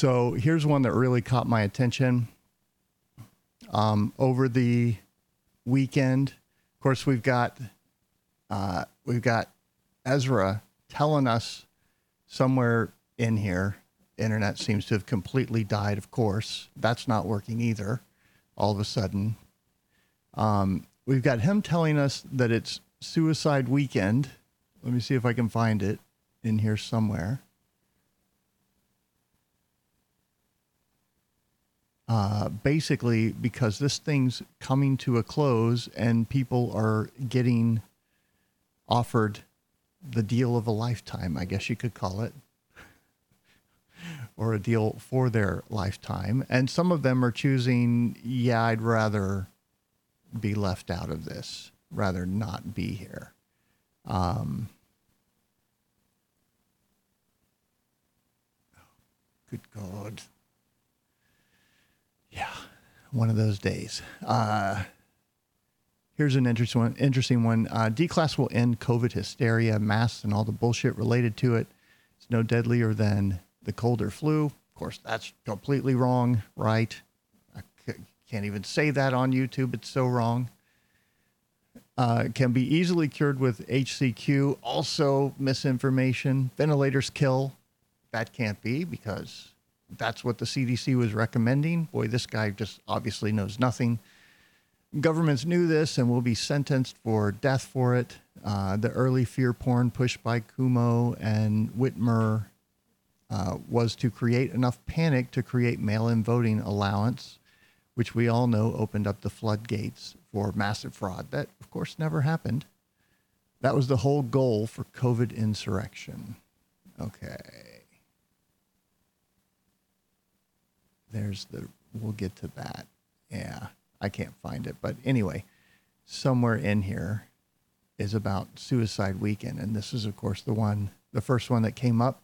So here's one that really caught my attention. Um, over the weekend, of course, we've got uh, we've got Ezra telling us somewhere in here. Internet seems to have completely died. Of course, that's not working either. All of a sudden, um, we've got him telling us that it's Suicide Weekend. Let me see if I can find it in here somewhere. Uh, basically, because this thing's coming to a close and people are getting offered the deal of a lifetime, I guess you could call it, or a deal for their lifetime. And some of them are choosing, yeah, I'd rather be left out of this, rather not be here. Um, good God. Yeah, one of those days. Uh, here's an interesting one. Interesting one. Uh, declass will end COVID hysteria, masks, and all the bullshit related to it. It's no deadlier than the cold or flu. Of course, that's completely wrong, right? I c- can't even say that on YouTube. It's so wrong. Uh, can be easily cured with HCQ. Also, misinformation. Ventilators kill. That can't be because that's what the CDC was recommending. Boy, this guy just obviously knows nothing. Governments knew this and will be sentenced for death for it. Uh, the early fear porn pushed by Cuomo and Whitmer uh, was to create enough panic to create mail in voting allowance, which we all know opened up the floodgates for massive fraud. That, of course, never happened. That was the whole goal for COVID insurrection. Okay. There's the we'll get to that. Yeah i can't find it. But anyway somewhere in here is about suicide weekend. And this is of course the one the first one that came up.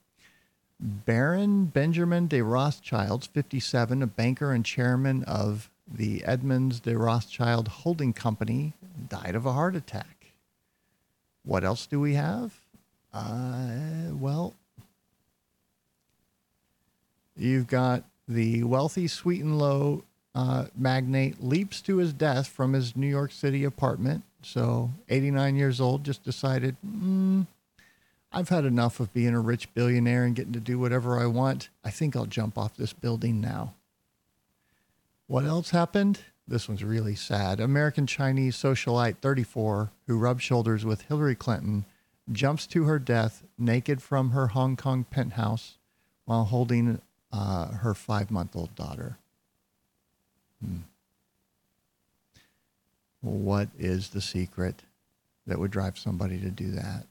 Baron benjamin de rothschild 57 a banker and chairman of the edmonds de rothschild holding company died of a heart attack. What else do we have? Uh, well you've got the wealthy Sweet and Low uh, magnate leaps to his death from his New York City apartment. So, 89 years old, just decided, mm, I've had enough of being a rich billionaire and getting to do whatever I want. I think I'll jump off this building now. What else happened? This one's really sad. American Chinese socialite 34 who rubbed shoulders with Hillary Clinton jumps to her death naked from her Hong Kong penthouse while holding uh, her five month old daughter. Hmm. What is the secret that would drive somebody to do that?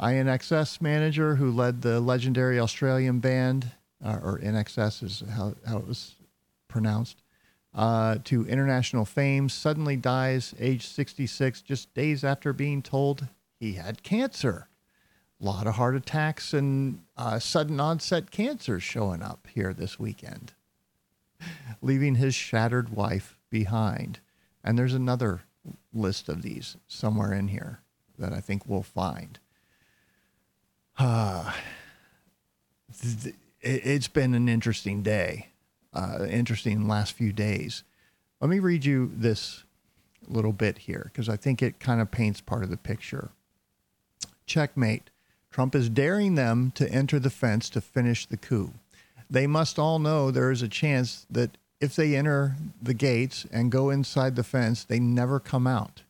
INXS manager who led the legendary Australian band, uh, or INXS is how, how it was pronounced, uh, to international fame, suddenly dies age 66 just days after being told he had cancer a lot of heart attacks and uh, sudden onset cancers showing up here this weekend, leaving his shattered wife behind. And there's another list of these somewhere in here that I think we'll find. Uh, th- it's been an interesting day, uh, interesting last few days. Let me read you this little bit here because I think it kind of paints part of the picture. Checkmate. Trump is daring them to enter the fence to finish the coup. They must all know there is a chance that if they enter the gates and go inside the fence, they never come out.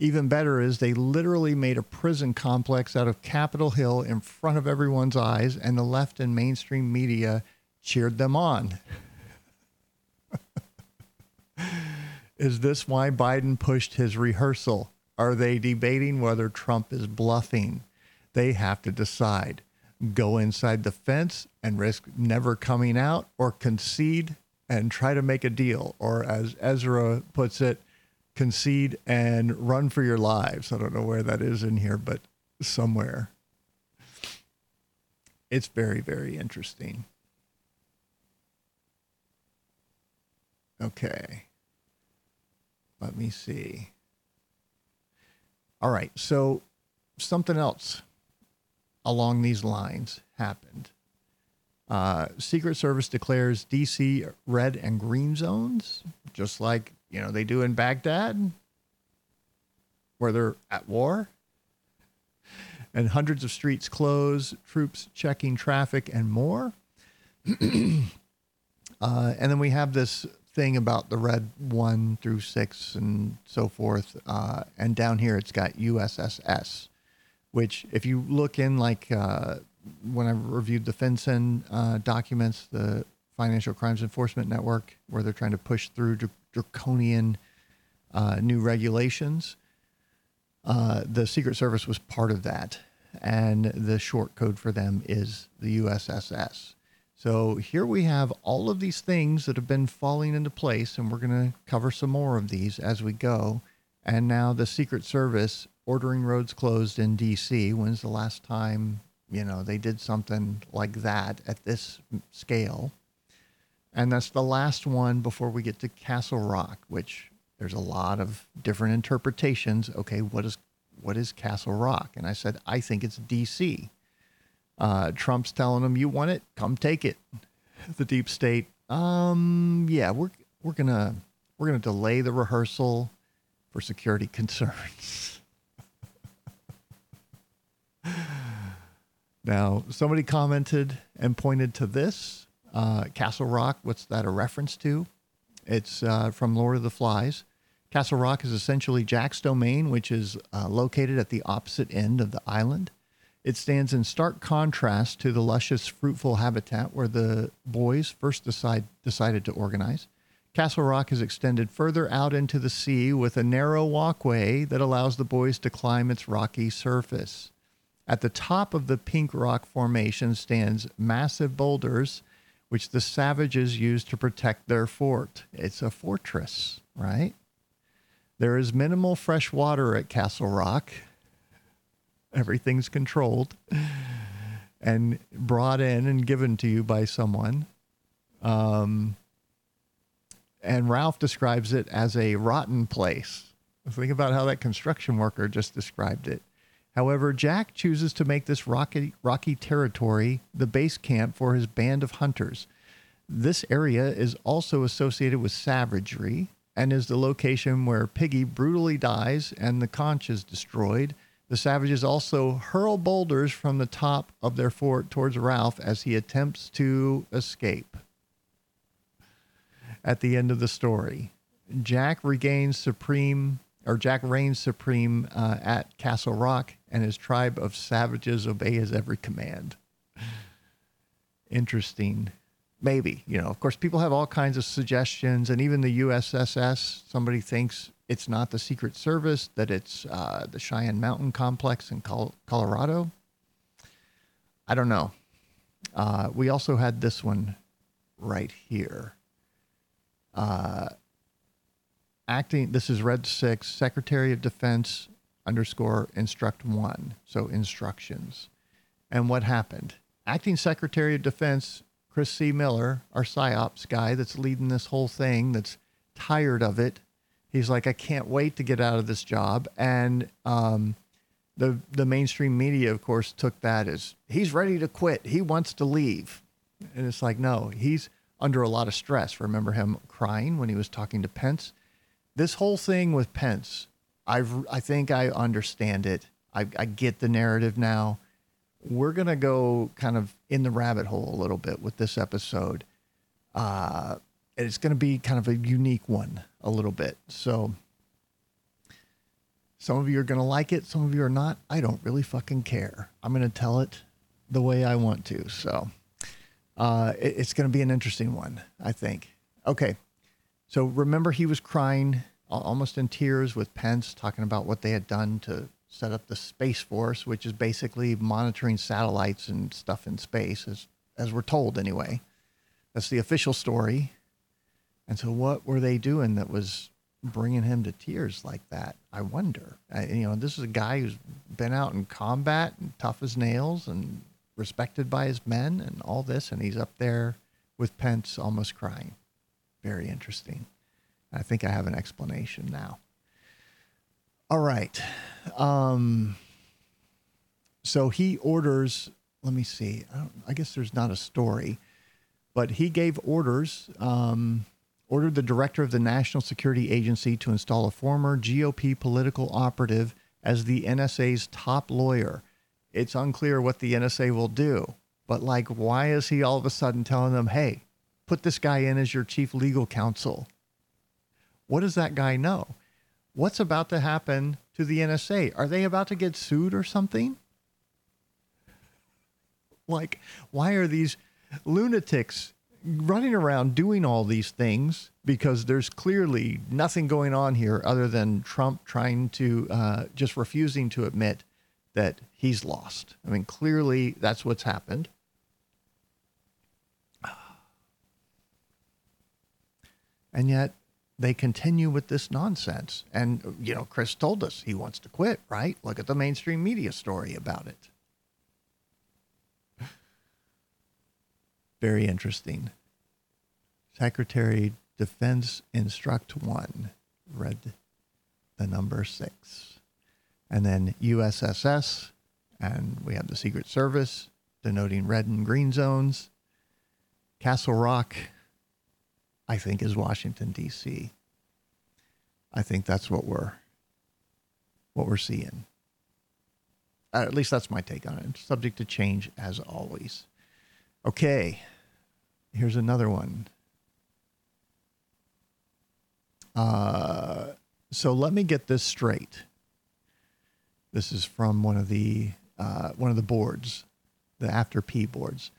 Even better is they literally made a prison complex out of Capitol Hill in front of everyone's eyes, and the left and mainstream media cheered them on. is this why Biden pushed his rehearsal? Are they debating whether Trump is bluffing? They have to decide go inside the fence and risk never coming out or concede and try to make a deal or as Ezra puts it concede and run for your lives. I don't know where that is in here but somewhere. It's very very interesting. Okay. Let me see. All right. So something else along these lines happened. Uh, Secret Service declares DC red and green zones, just like you know they do in Baghdad, where they're at war. And hundreds of streets close, troops checking traffic, and more. uh, and then we have this thing about the red one through six and so forth. Uh, and down here, it's got USSS, which, if you look in like uh, when I reviewed the FinCEN uh, documents, the Financial Crimes Enforcement Network, where they're trying to push through dr- draconian uh, new regulations, uh, the Secret Service was part of that. And the short code for them is the USSS. So here we have all of these things that have been falling into place, and we're going to cover some more of these as we go. And now the Secret Service ordering roads closed in DC. When's the last time you know they did something like that at this scale? And that's the last one before we get to Castle Rock, which there's a lot of different interpretations. Okay, what is what is Castle Rock? And I said I think it's DC. Uh, Trump's telling them, "You want it? Come take it." The deep state, um, yeah, we're we're gonna we're gonna delay the rehearsal for security concerns. Now, somebody commented and pointed to this uh, Castle Rock. What's that a reference to? It's uh, from Lord of the Flies. Castle Rock is essentially Jack's domain, which is uh, located at the opposite end of the island. It stands in stark contrast to the luscious, fruitful habitat where the boys first decide, decided to organize. Castle Rock is extended further out into the sea with a narrow walkway that allows the boys to climb its rocky surface. At the top of the pink rock formation stands massive boulders, which the savages used to protect their fort. It's a fortress, right? There is minimal fresh water at Castle Rock, everything's controlled and brought in and given to you by someone. Um, and Ralph describes it as a rotten place. Think about how that construction worker just described it. However, Jack chooses to make this rocky, rocky territory the base camp for his band of hunters. This area is also associated with savagery and is the location where Piggy brutally dies and the conch is destroyed the savages also hurl boulders from the top of their fort towards Ralph as he attempts to escape. At the end of the story, Jack regains supreme, or Jack reigns supreme uh, at Castle Rock, and his tribe of savages obey his every command. Interesting. Maybe, you know, of course, people have all kinds of suggestions, and even the USSS, somebody thinks it's not the Secret Service, that it's uh, the Cheyenne Mountain Complex in Col- Colorado. I don't know. Uh, we also had this one right here. Acting, this is Red 6, Secretary of Defense underscore instruct one. So instructions. And what happened? Acting Secretary of Defense Chris C. Miller, our PSYOPs guy that's leading this whole thing, that's tired of it, He's like, I can't wait to get out of this job. And um, the the mainstream media, of course, took that as he's ready to quit. He wants to leave. And it's like, no, he's under a lot of stress. Remember him crying when he was talking to Pence. This whole thing with Pence, I've I think I understand it. I, I get the narrative now. We're gonna go kind of in the rabbit hole a little bit with this episode. Uh, it's going to be kind of a unique one a little bit. So some of you are to like it, some of you are not. I don't really fucking care. I'm to tell it the way I want to. So uh, it, it's to be an interesting one, I think. Okay. So remember, he was crying almost in tears with Pence talking about what they had done to set up the Space Force, which is basically monitoring satellites and stuff in space, as, as we're told anyway. That's the official story. And so, what were they doing that was bringing him to tears like that? I wonder. I, you know, this is a guy who's been out in combat and tough as nails and respected by his men and all this, and he's up there with Pence almost crying. Very interesting. I think I have an explanation now. All right. Um, so he orders let me see. I, I, guess there's not a story, but he gave orders, um, ordered the director of the National Security Agency to install a former GOP political operative as the NSA's top lawyer. It's unclear what the NSA will do, but like, why is he all of a sudden telling them, hey, put this guy in as your chief legal counsel? What does that guy know? What's about to happen to the NSA? Are they about to get sued or something? Like, why are these lunatics running around doing all these things? Because there's clearly nothing going on here other than Trump trying to uh, just refusing to admit that he's lost. I mean, clearly that's what's happened. And yet they continue with this nonsense. And, you know, Chris told us he wants to quit, right? Look at the mainstream media story about it. Very interesting. Secretary Defense Instruct 1 read the number six. And then USSS, and we have the Secret Service denoting red and green zones. Castle Rock, I think, is Washington D.C. I think that's what we're what we're seeing. Uh, at least that's my take on it. Subject to change as always. Okay, here's another one. Uh, so let me get this straight. This is from one of the uh, one of the boards, the After P boards.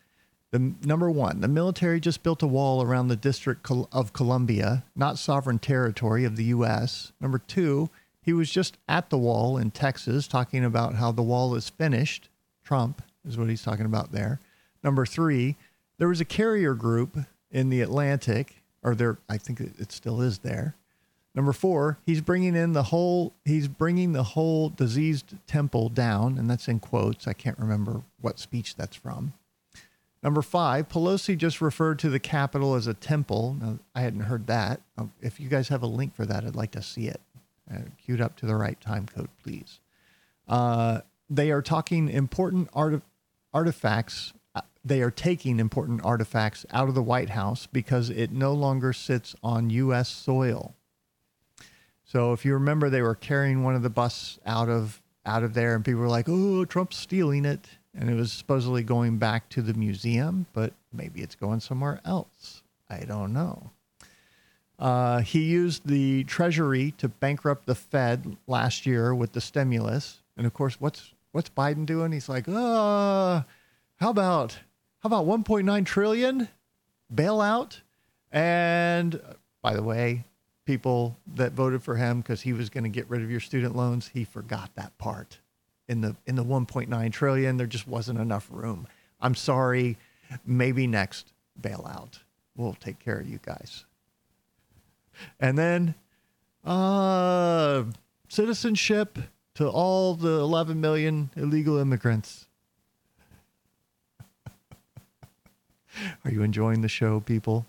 The number one, the military just built a wall around the District of Columbia, not sovereign territory of the U.S. Number two, he was just at the wall in Texas talking about how the wall is finished. Trump is what he's talking about there. Number three, there was a carrier group in the Atlantic, or there, I think it still is there. Number four, he's bringing in the whole, he's bringing the whole diseased temple down, and that's in quotes. I can't remember what speech that's from. Number five, Pelosi just referred to the Capitol as a temple. Now, I hadn't heard that. Um, if you guys have a link for that, I'd like to see it. Uh, queued up to the right time code, please. Uh, they are talking important art- artifacts. Uh, they are taking important artifacts out of the White House because it no longer sits on U.S. soil. So if you remember, they were carrying one of the busts out of out of there, and people were like, "Oh, Trump's stealing it." And it was supposedly going back to the museum, but maybe it's going somewhere else. I don't know. Uh, he used the Treasury to bankrupt the Fed last year with the stimulus, and of course, what's what's Biden doing? He's like, uh, how about how about 1.9 trillion bailout? And by the way, people that voted for him because he was going to get rid of your student loans, he forgot that part in the in the 1.9 trillion. There just wasn't enough room. I'm sorry. Maybe next bailout we'll take care of you guys. And then uh, citizenship to all the 11 million illegal immigrants. Are you enjoying the show, people?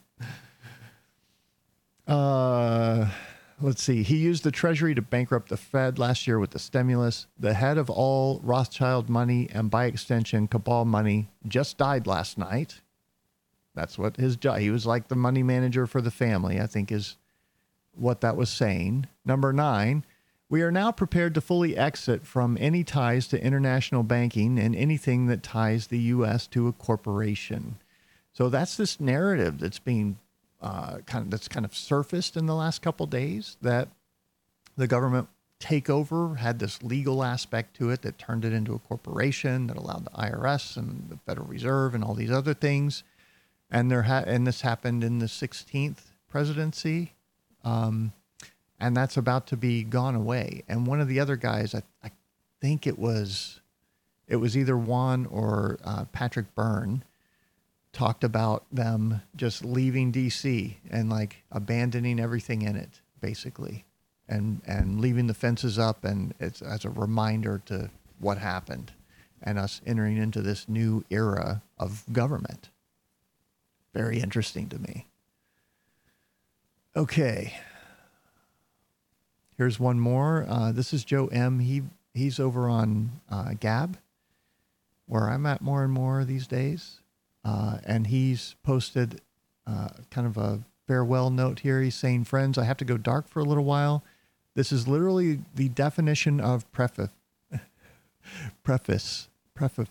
Uh let's see. He used the Treasury to bankrupt the Fed last year with the stimulus. The head of all Rothschild money and by extension cabal money just died last night. That's what his job. He was like the money manager for the family. I think is what that was saying. Number nine. We are now prepared to fully exit from any ties to international banking and anything that ties the U.S. to a corporation. So that's this narrative that's being uh, kind of that's kind of surfaced in the last couple days that the government takeover had this legal aspect to it that turned it into a corporation that allowed the IRS and the Federal Reserve and all these other things. And there ha- and this happened in the 16th presidency, um, and that's about to be gone away. And one of the other guys, I, I think it was, it was either Juan or uh, Patrick Byrne talked about them just leaving DC and like abandoning everything in it, basically, and and leaving the fences up, and it's as a reminder to what happened, and us entering into this new era of government. Very interesting to me. Okay. Here's one more. Uh, this is Joe M. He he's over on uh, Gab where I'm at more and more these days. Uh, and he's posted uh, kind of a farewell note here. He's saying, Friends, I have to go dark for a little while. This is literally the definition of preface. preface. Preface.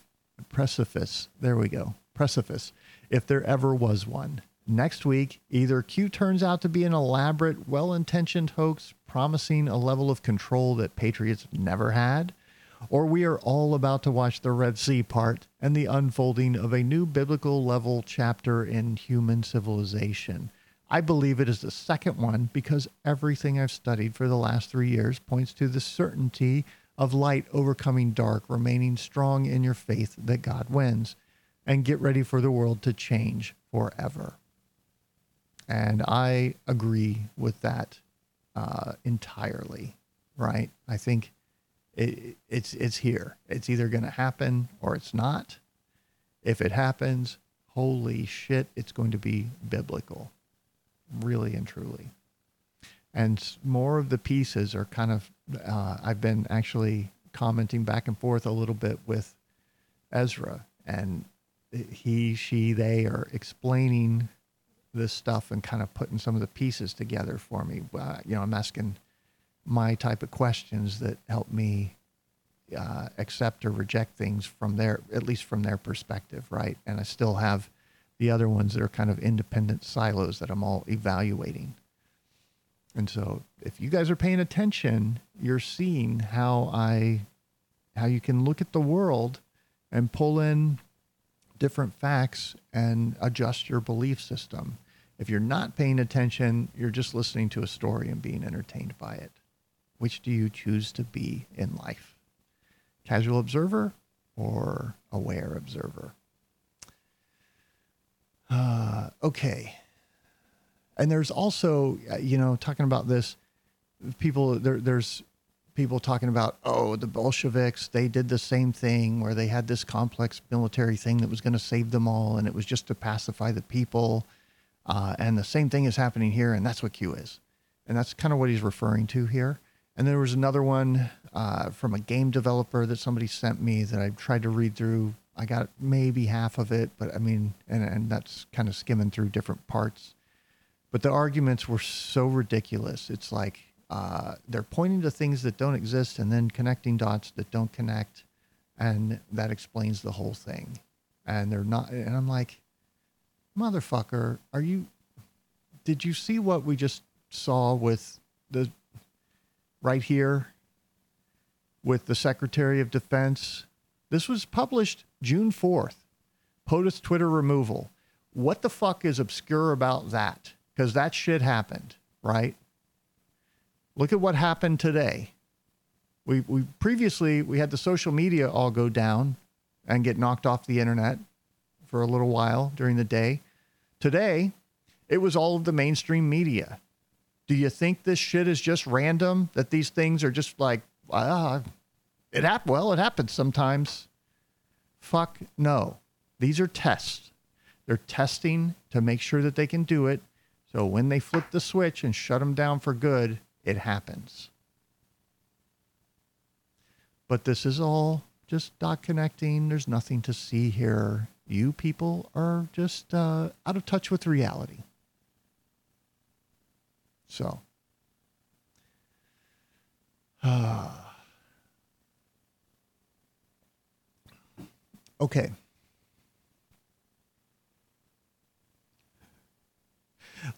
Precipice. There we go. Precipice. If there ever was one. Next week, either Q turns out to be an elaborate, well intentioned hoax promising a level of control that Patriots never had, or we are all about to watch the Red Sea part and the unfolding of a new biblical level chapter in human civilization. I believe it is the second one because everything I've studied for the last three years points to the certainty of light overcoming dark, remaining strong in your faith that God wins, and get ready for the world to change forever. And I agree with that uh, entirely, right? I think it, it's it's here. It's either going to happen or it's not. If it happens, holy shit, it's going to be biblical, really and truly. And more of the pieces are kind of. Uh, I've been actually commenting back and forth a little bit with Ezra, and he, she, they are explaining this stuff and kind of putting some of the pieces together for me. Uh, you know, I'm asking my type of questions that help me uh, accept or reject things from their, at least from their perspective, right? And I still have the other ones that are kind of independent silos that I'm all evaluating. And so, if you guys are paying attention, you're seeing how I, how you can look at the world and pull in different facts and adjust your belief system. If you're not paying attention, you're just listening to a story and being entertained by it. Which do you choose to be in life? Casual observer or aware observer? Uh, okay. And there's also, uh, you know, talking about this, people, there, there's people talking about, oh, the Bolsheviks, they did the same thing where they had this complex military thing that was going to save them all, and it was just to pacify the people. Uh, and the same thing is happening here, and that's what Q is. And that's kind of what he's referring to here. And there was another one uh, from a game developer that somebody sent me that I tried to read through. I got maybe half of it, but I mean, and, and that's kind of skimming through different parts. But the arguments were so ridiculous. It's like, uh, they're pointing to things that don't exist and then connecting dots that don't connect, and that explains the whole thing. And they're not. And I'm like, motherfucker, are you? Did you see what we just saw with the right here with the Secretary of Defense? This was published June 4th. POTUS Twitter removal. What the fuck is obscure about that? Because that shit happened, right? Look at what happened today. We, we previously we had the social media all go down and get knocked off the internet for a little while during the day. Today, it was all of the mainstream media. Do you think this shit is just random? That these things are just like, ah, it happened. Well, it happens sometimes. Fuck no. These are tests. They're testing to make sure that they can do it. So when they flip the switch and shut them down for good, it happens. But this is all just dot connecting. There's nothing to see here. You people are just uh, out of touch with reality. So, okay.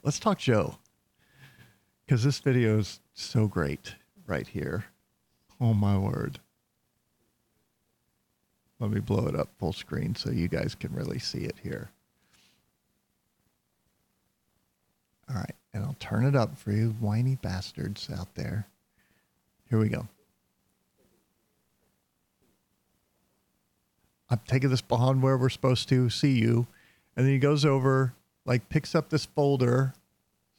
Let's talk Joe because this video is so great right here. Oh my word. Let me blow it up full screen so you guys can really see it here. All right, and I'll turn it up for you whiny bastards out there. Here we go. I'm taking this behind where we're supposed to see you. And then he goes over, like picks up this folder,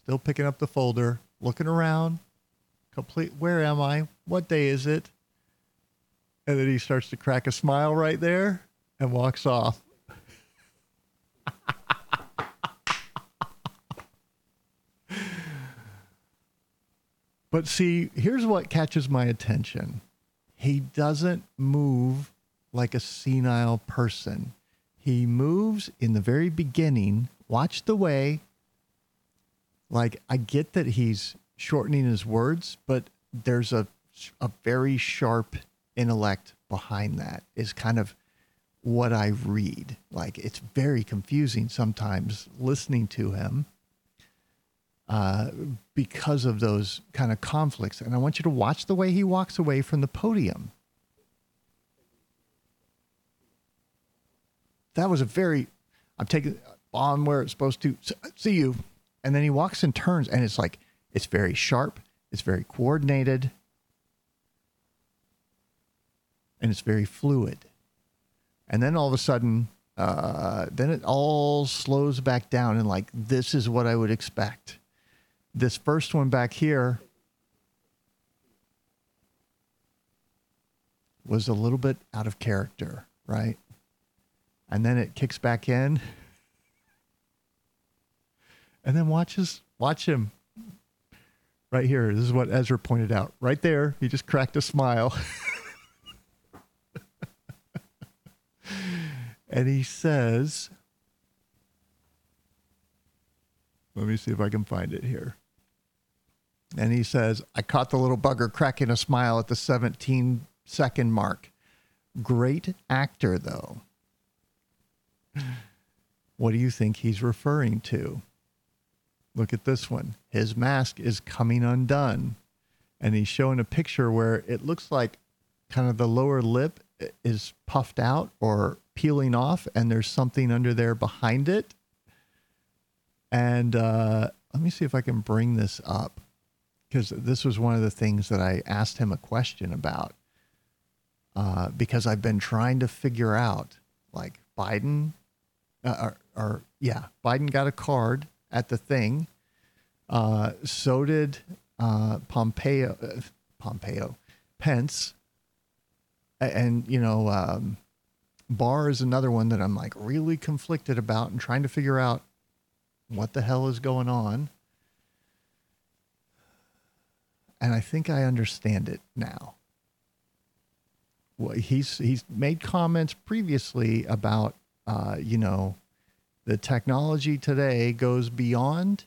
still picking up the folder, looking around, complete. Where am I? What day is it? And then he starts to crack a smile right there and walks off. But see, here's what catches my attention he doesn't move like a senile person. He moves in the very beginning. Watch the way. Like, I get that he's shortening his words, but there's a, a very sharp intellect behind that, is kind of what I read. Like, it's very confusing sometimes listening to him uh, because of those kind of conflicts. And I want you to watch the way he walks away from the podium. That was a very, I'm taking on where it's supposed to see you. And then he walks and turns, and it's like, it's very sharp, it's very coordinated, and it's very fluid. And then all of a sudden, uh, then it all slows back down, and like, this is what I would expect this first one back here was a little bit out of character, right? And then it kicks back in. And then watches watch him right here. This is what Ezra pointed out. Right there, he just cracked a smile. and he says, let me see if I can find it here. And he says, I caught the little bugger cracking a smile at the 17 second mark. Great actor, though. What do you think he's referring to? Look at this one. His mask is coming undone. And he's showing a picture where it looks like kind of the lower lip is puffed out or peeling off, and there's something under there behind it. And uh, let me see if I can bring this up because this was one of the things that I asked him a question about. Uh, because I've been trying to figure out, like Biden, uh, or, or, yeah, Biden got a card at the thing. Uh, so did uh, Pompeo, uh, Pompeo, Pence, and you know, um, Barr is another one that I'm like really conflicted about and trying to figure out what the hell is going on and I think I understand it now. Well, he's he's made comments previously about uh, you know the technology today goes beyond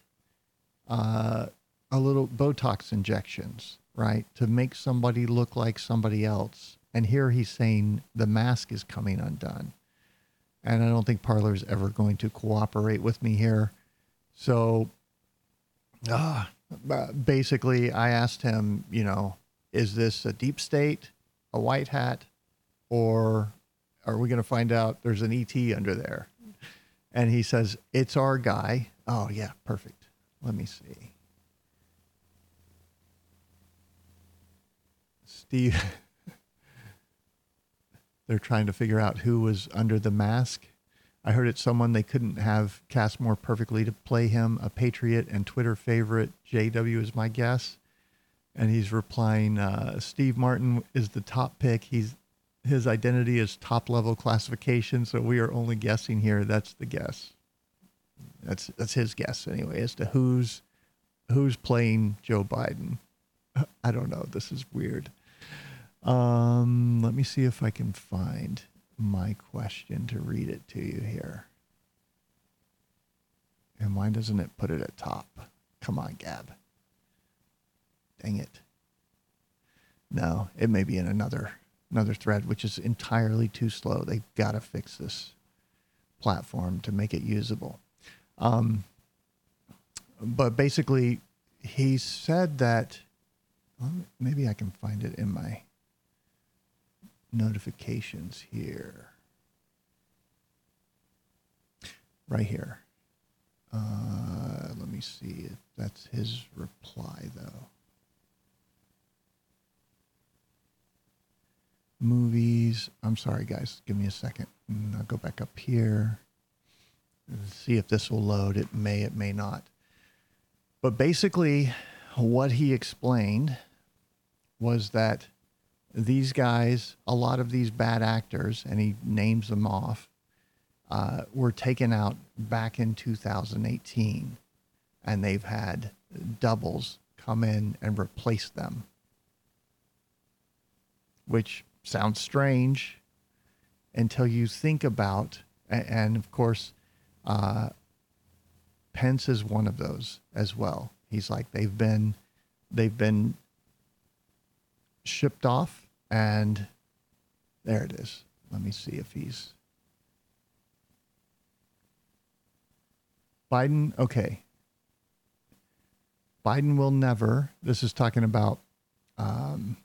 uh, a little Botox injections, right, to make somebody look like somebody else. And here he's saying the mask is coming undone. And I don't think Parler's ever going to cooperate with me here. So, ah, basically, I asked him, you know, is this a deep state, a white hat, or are we going to find out there's an ET under there? And he says, it's our guy. Oh, yeah, perfect. Let me see. Steve, they're trying to figure out who was under the mask. I heard it's someone they couldn't have cast more perfectly to play him, a Patriot and Twitter favorite. JW is my guess. And he's replying, uh, Steve Martin is the top pick. He's his identity is top level classification, so we are only guessing here. That's the guess. That's that's his guess anyway as to who's who's playing Joe Biden. I don't know. This is weird. Um, let me see if I can find my question to read it to you here. And why doesn't it put it at top? Come on, Gab. Dang it. No, it may be in another another thread, which is entirely too slow. They've got to fix this platform to make it usable. Um, but basically, he said that well, maybe I can find it in my notifications here. Right here. Uh, let me see if that's his reply, though. Movies. I'm sorry, guys. Give me a second. I'll go back up here and see if this will load. It may, it may not. But basically, what he explained was that these guys, a lot of these bad actors, and he names them off, uh, were taken out back in 2018, and they've had doubles come in and replace them, which sounds strange. until you think about, and of course, uh, Pence is one of those as well. He's like they've been, they've been shipped off, and there it is. Let me see if he's Biden. Okay, Biden will never. This is talking about. Um,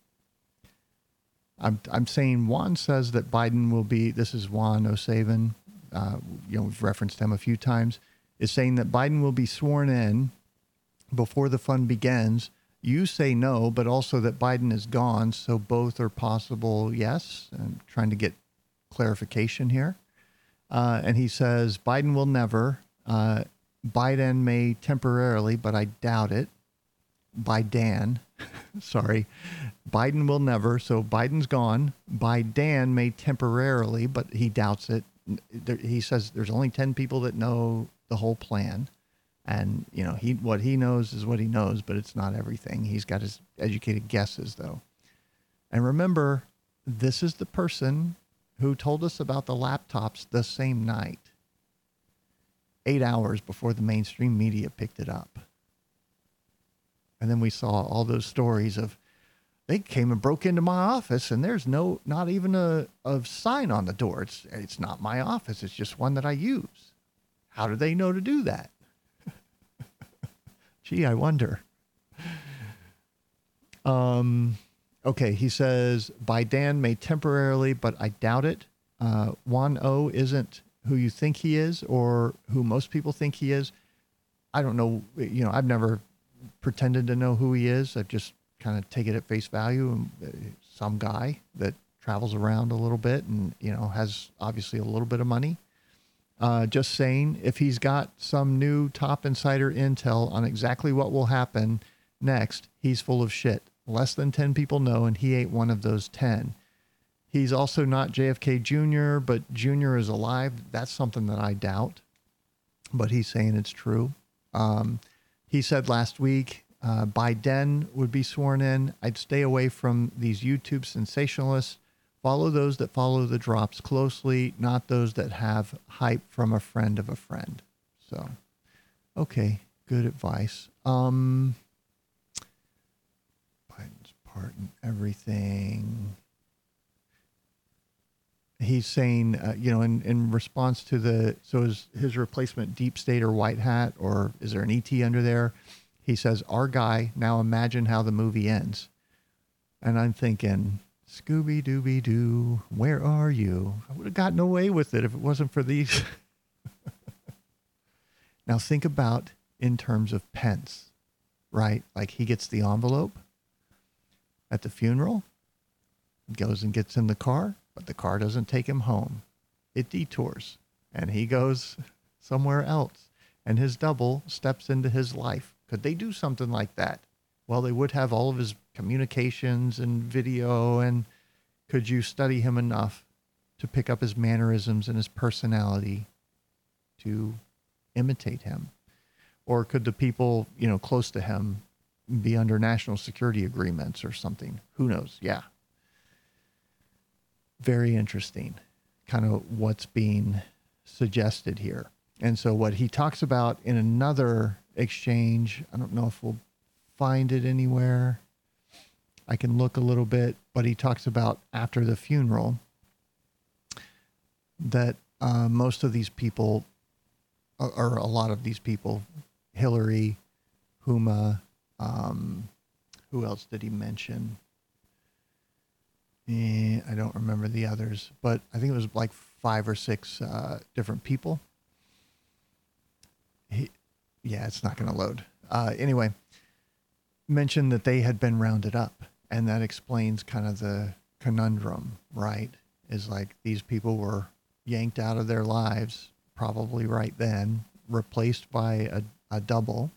I'm I'm saying Juan says that Biden will be. This is Juan O'Savin. Uh, you know, we've referenced him a few times. Is saying that Biden will be sworn in before the fun begins. You say no, but also that Biden is gone, so both are possible. Yes, I'm trying to get clarification here. Uh, and he says Biden will never. Uh, Biden may temporarily, but I doubt it. By Dan, sorry. Biden will never. So Biden's gone. By Dan may temporarily, but he doubts it. He says there's only 10 people that know the whole plan. And, you know, he what he knows is what he knows, but it's not everything. He's got his educated guesses, though. And remember, this is the person who told us about the laptops the same night eight hours before the mainstream media picked it up. And then we saw all those stories of they came and broke into my office and there's no not even a, a sign on the door. It's it's not my office, it's just one that I use. How do they know to do that? Gee, I wonder. Um okay, he says by Dan may temporarily, but I doubt it. Uh, Juan O isn't who you think he is or who most people think he is. I don't know. You know, I've never pretended to know who he is. I've just kind of take it at face value. Uh, some guy that travels around a little bit and you know has obviously a little bit of money. Uh, just saying, if he's got some new top insider intel on exactly what will happen next, he's full of shit. Less than 10 people know, and he ain't one of those 10. He's also not JFK Jr., but Jr. is alive. That's something that I doubt, but he's saying it's true. Um, he said last week uh, Biden would be sworn in. I'd stay away from these YouTube sensationalists. Follow those that follow the drops closely, not those that have hype from a friend of a friend. So, okay, good advice. Um, Biden's part in everything he's saying, uh, you know, in, in response to the, so is his replacement deep state or white hat, or is there an ET under there? He says, our guy, now imagine how the movie ends. And I'm thinking, Scooby Dooby Doo, where are you? I would have gotten away with it if it wasn't for these. now think about in terms of Pence, right? Like he gets the envelope at the funeral, goes and gets in the car, but the car doesn't take him home. It detours and he goes somewhere else. And his double steps into his life. Could they do something like that? Well, they would have all of his communications and video. And could you study him enough to pick up his mannerisms and his personality to imitate him? Or could the people, you know, close to him be under national security agreements or something? Who knows? Yeah, very interesting, kind of what's being suggested here. And so, what he talks about in another exchange, I don't know if we'll find it anywhere. I can look a little bit, but he talks about after the funeral that uh, most of these people, or a lot of these people, Hillary, Huma, um, who else did he mention? Eh, I don't remember the others, but I think it was like five or six uh, different people. He, yeah, it's not going to load. Uh, anyway, mentioned that they had been rounded up, and that explains kind of the conundrum, right? Is like these people were yanked out of their lives probably right then, replaced by a, a double.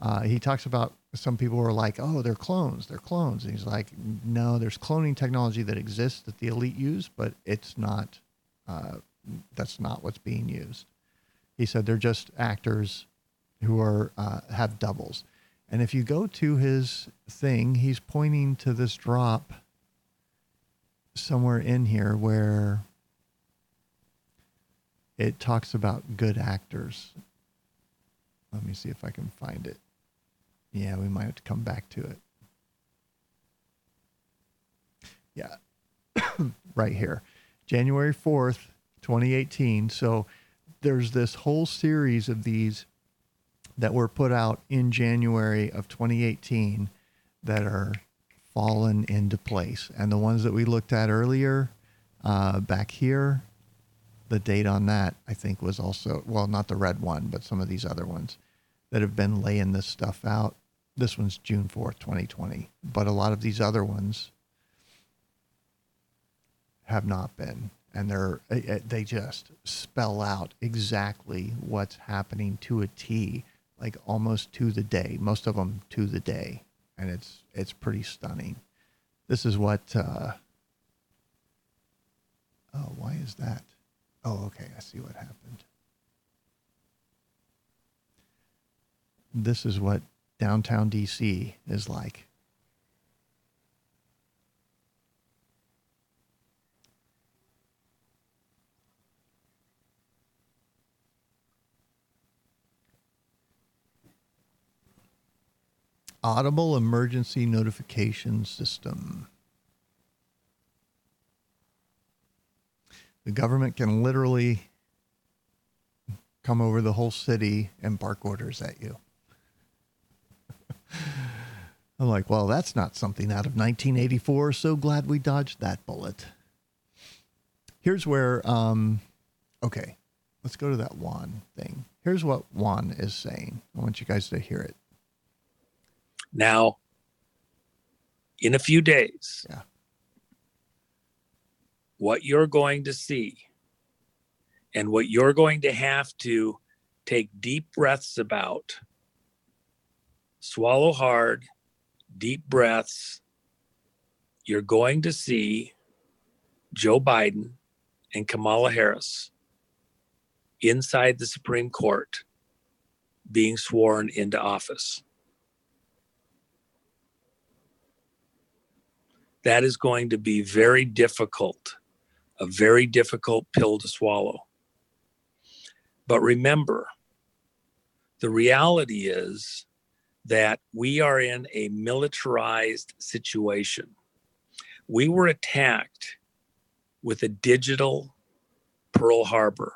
Uh, he talks about some people were like, oh, they're clones, they're clones. And he's like, no, there's cloning technology that exists that the elite use, but it's not, uh, that's not what's being used. He said they're just actors who are, uh, have doubles. And if you go to his thing, he's pointing to this drop somewhere in here where it talks about good actors. Let me see if I can find it. Yeah, we might have to come back to it. Yeah, right here. January 4th, 2018. So there's this whole series of these that were put out in January of 2018 that are fallen into place. And the ones that we looked at earlier uh, back here, the date on that, I think, was also, well, not the red one, but some of these other ones that have been laying this stuff out. This one's June 4th, 2020. But a lot of these other ones have not been. And they're, eh, eh, they just spell out exactly what's happening to a T, like almost to the day, most of them to the day. And it's, it's pretty stunning. This is what, uh, oh, why is that? Oh, okay. I see what happened. This is what downtown DC is like. Audible Emergency Notification System. The government can literally come over the whole city and bark orders at you. I'm like, well, that's not something out of 1984. So glad we dodged that bullet. Here's where, um, okay, let's go to that Juan thing. Here's what Juan is saying. I want you guys to hear it. Now, in a few days, Yeah. what you're going to see and what you're going to have to take deep breaths about, swallow hard, deep breaths. You're going to see Joe Biden and Kamala Harris inside the Supreme Court being sworn into office. That is going to be very difficult, a very difficult pill to swallow. But remember, the reality is that we are in a militarized situation. We were attacked with a digital Pearl Harbor.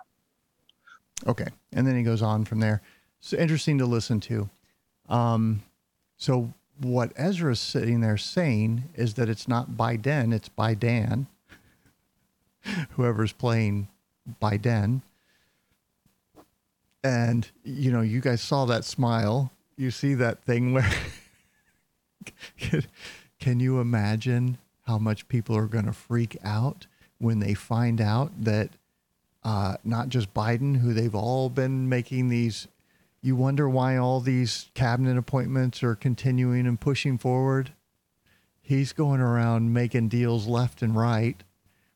Okay. And then he goes on from there. So interesting to listen to. Um, so what Ezra's sitting there saying is that it's not Biden, it's by Dan. Whoever's playing Biden. And, you know, you guys saw that smile. You see that thing where. can you imagine how much people are going to freak out when they find out that uh, not just Biden, who they've all been making these you wonder why all these cabinet appointments are continuing and pushing forward. He's going around making deals left and right,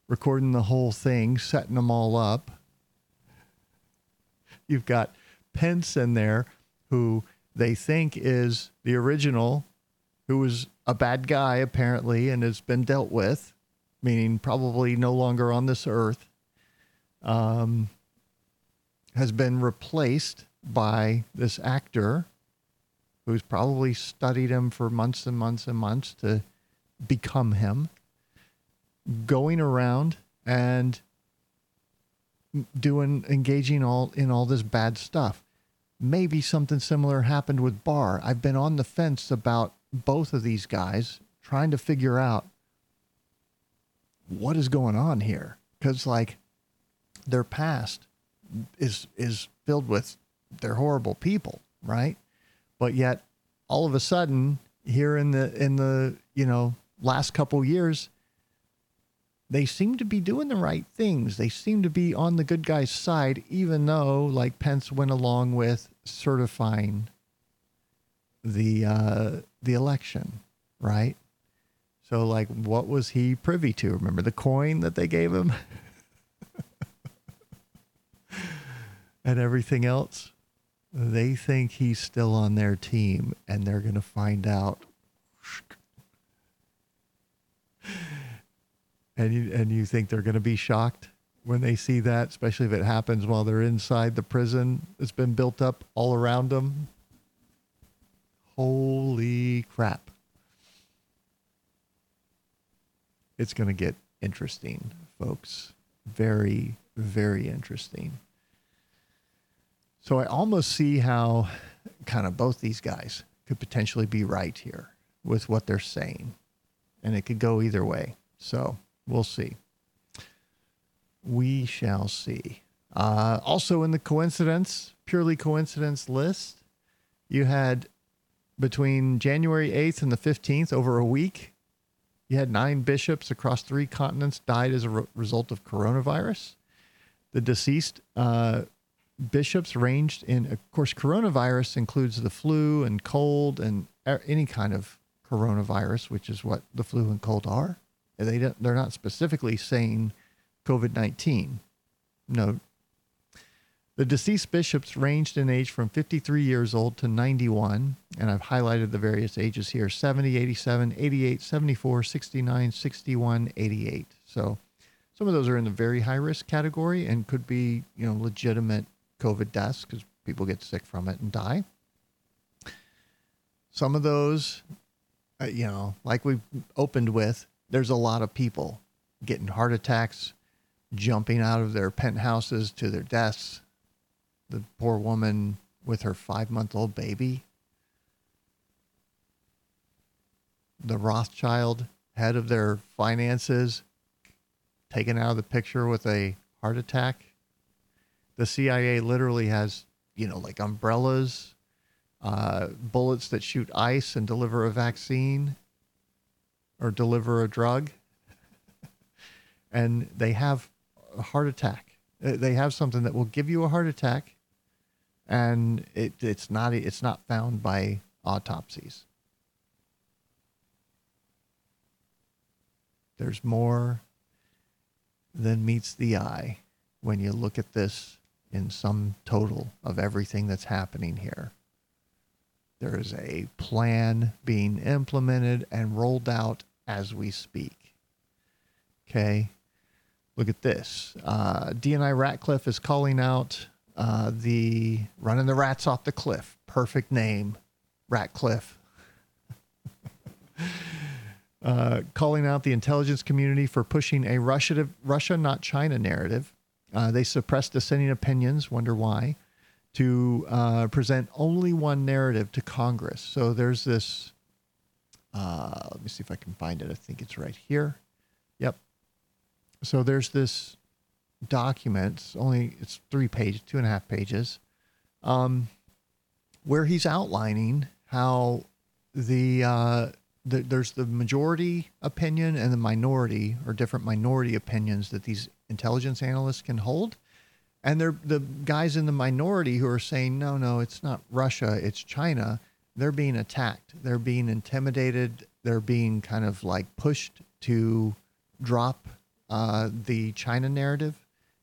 recording the whole thing, setting them all up. You've got Pence in there, who they think is the original, who was a bad guy apparently and has been dealt with, meaning probably no longer on this earth, um, has been replaced by this actor who's probably studied him for months and months and months to become him, going around and doing engaging all in all this bad stuff. Maybe something similar happened with Barr. I've been on the fence about both of these guys, trying to figure out what is going on here because like their past is is filled with they're horrible people, right? But yet, all of a sudden, here in the in the you know last couple years, they seem to be doing the right things. They seem to be on the good guy's side, even though like Pence went along with certifying the uh, the election, right? So like, what was he privy to? Remember the coin that they gave him, and everything else they think he's still on their team and they're going to find out and you and you think they're going to be shocked when they see that, especially if it happens while they're inside the prison that's been built up all around them. Holy crap. It's going to get interesting, folks. Very, very interesting. So I almost see how kind of both these guys could potentially be right here with what they're saying. And it could go either way. So we'll see. We shall see. Uh, also, in the coincidence, purely coincidence list, you had between January 8th and the 15th, over a week, you had nine bishops across three continents died as a re- result of coronavirus. The deceased uh, bishops ranged in, of course, coronavirus includes the flu and cold and any kind of coronavirus, which is what the flu and cold are. They don't, they're not specifically saying COVID 19. No. The deceased bishops ranged in age from 53 years old to 91, and I've highlighted the various ages here 70, 87, 88, 74, 69, 61, 88. So some of those are in the very high risk category and could be, you know, legitimate COVID deaths because people get sick from it and die. Some of those, uh, you know, like we opened with, there's a lot of people getting heart attacks, jumping out of their penthouses to their deaths. The poor woman with her five month old baby. The Rothschild, head of their finances, taken out of the picture with a heart attack the CIA literally has, you know, like umbrellas, uh, bullets that shoot ice and deliver a vaccine or deliver a drug. and they have a heart attack. They have something that will give you a heart attack, and it, it's not it's not found by autopsies. There's more than meets the eye when you look at this in sum total of everything that's happening here. There is a plan being implemented and rolled out as we speak. Okay. Look at this. Uh, DNI Ratcliffe is calling out uh, the running the rats off the cliff. Perfect name, Ratcliffe. uh, calling out the intelligence community for pushing a Russia, Russia not China narrative uh, they suppress dissenting opinions, wonder why, to uh, present only one narrative to Congress. So there's this. Uh, let me see if I can find it. I think it's right here. Yep. So there's this document. It's only it's three pages, two and a half pages, um, where he's outlining how the, uh, the there's the majority opinion and the minority or different minority opinions that these intelligence analysts can hold. And they're the guys in the minority who are saying, no, no, it's not Russia, it's China. They're being attacked. They're being intimidated. They're being kind of like pushed to drop uh, the China narrative.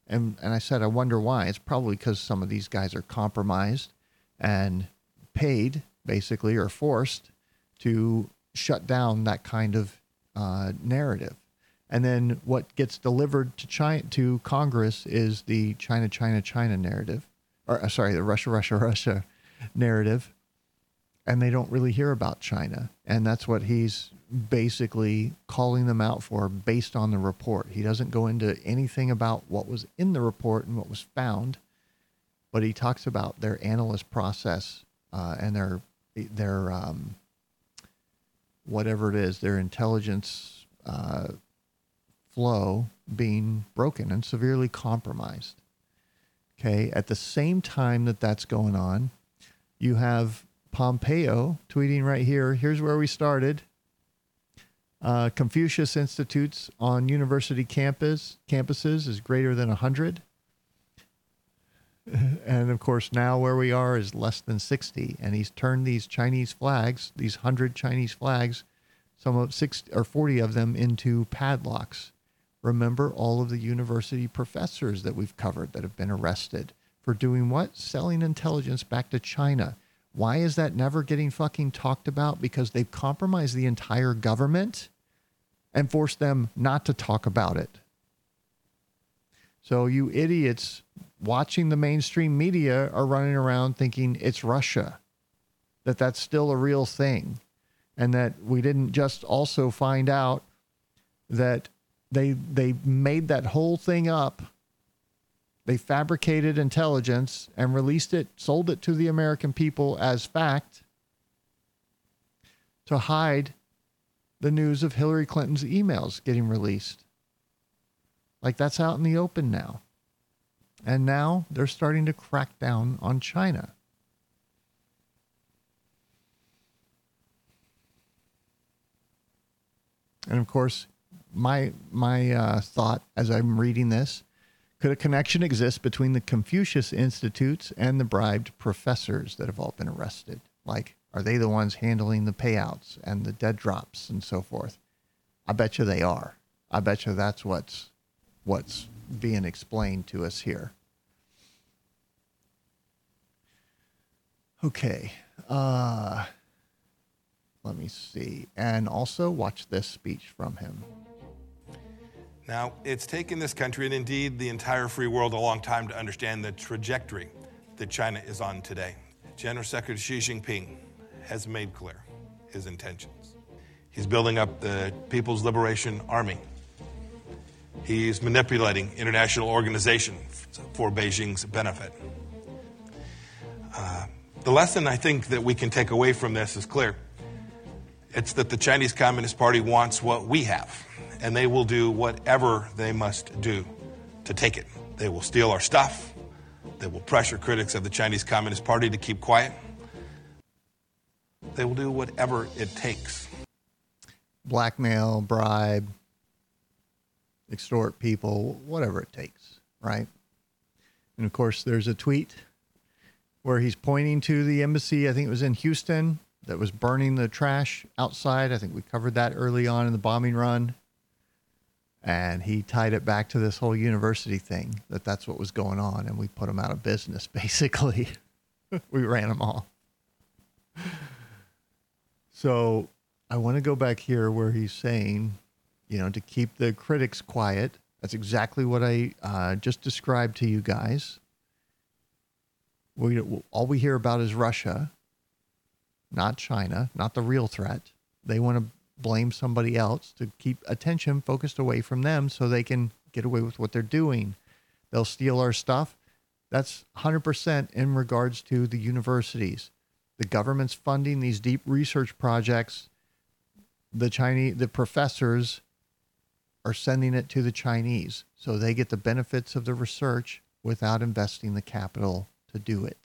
And, and I said, I wonder why. It's probably because some of these guys are compromised and paid, basically, or forced to shut down that kind of uh, narrative. And then what gets delivered to China to Congress is the China, China, China narrative, or uh, sorry, the Russia, Russia, Russia narrative. And they don't really hear about China, and that's what he's basically calling them out for based on the report. He doesn't go into anything about what was in the report and what was found, but he talks about their analyst process uh, and their their um, whatever it is, their intelligence uh, flow being broken and severely compromised. Okay, at the same time that that's going on, you have Pompeo tweeting right here. Here's where we started. Uh, Confucius Institutes on university campus campuses is greater than 100. And of course, now where we are is less than 60. And he's turned these Chinese flags, these 100 Chinese flags, some of six or 40 of them into padlocks Remember all of the university professors that we've covered that have been arrested for doing what? Selling intelligence back to China. Why is that never getting fucking talked about? Because they've compromised the entire government and forced them not to talk about it. So you idiots watching the mainstream media are running around thinking it's Russia, that that's still a real thing, and that we didn't just also find out that they they made that whole thing up. They fabricated intelligence and released it, sold it to the American people as fact to hide the news of Hillary Clinton's emails getting released. Like that's out in the open now. And now they're starting to crack down on China. And of course, my my uh, thought as I'm reading this, could a connection exist between the Confucius Institutes and the bribed professors that have all been arrested? Like, are they the ones handling the payouts and the dead drops and so forth? I bet you they are. I bet you that's what's what's being explained to us here. Okay. Uh, let me see. And also watch this speech from him. Now, it's taken this country and indeed the entire free world a long time to understand the trajectory that China is on today. General Secretary Xi Jinping has made clear his intentions. He's building up the People's Liberation Army. He's manipulating international organizations for Beijing's benefit. Uh, the lesson I think that we can take away from this is clear. It's that the Chinese Communist Party wants what we have, and they will do whatever they must do to take it. They will steal our stuff. They will pressure critics of the Chinese Communist Party to keep quiet. They will do whatever it takes. Blackmail, bribe, extort people, whatever it takes, right? And of course, there's a tweet where he's pointing to the embassy, I think it was in Houston, that was burning the trash outside. I think we covered that early on in the bombing run. And he tied it back to this whole university thing that that's what was going on. And we put him out of business, basically. we ran them off. So I want to go back here where he's saying, you know, to keep the critics quiet. That's exactly what I uh, just described to you guys. We, all we hear about is Russia, not China, not the real threat. They want to blame somebody else to keep attention focused away from them so they can get away with what they're doing. They'll steal our stuff. That's 100% in regards to the universities. The government's funding these deep research projects. The Chinese, the professors are sending it to the Chinese so they get the benefits of the research without investing the capital to do it.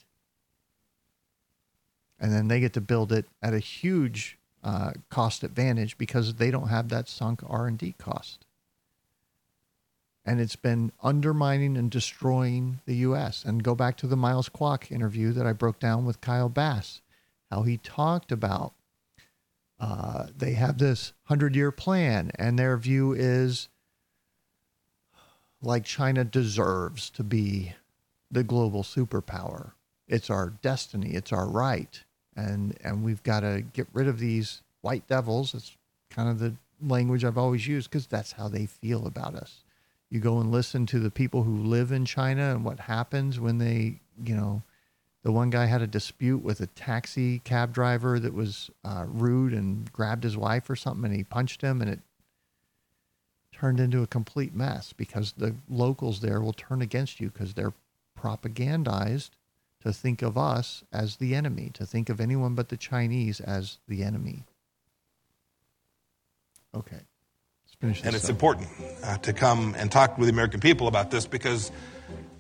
And then they get to build it at a huge uh, cost advantage because they don't have that sunk R&D cost. And it's been undermining and destroying the U.S. And go back to the Miles Kwok interview that I broke down with Kyle Bass, how he talked about uh, they have this 100 year plan, and their view is like China deserves to be the global superpower. It's our destiny, it's our right. And, and we've got to get rid of these white devils. It's kind of the language I've always used because that's how they feel about us. You go and listen to the people who live in China and what happens when they, you know, the one guy had a dispute with a taxi cab driver that was uh, rude and grabbed his wife or something, and he punched him, and it turned into a complete mess because the locals there will turn against you because they're propagandized to think of us as the enemy, to think of anyone but the Chinese as the enemy. Okay. Let's finish And it's up. important uh, to come and talk with the American people about this because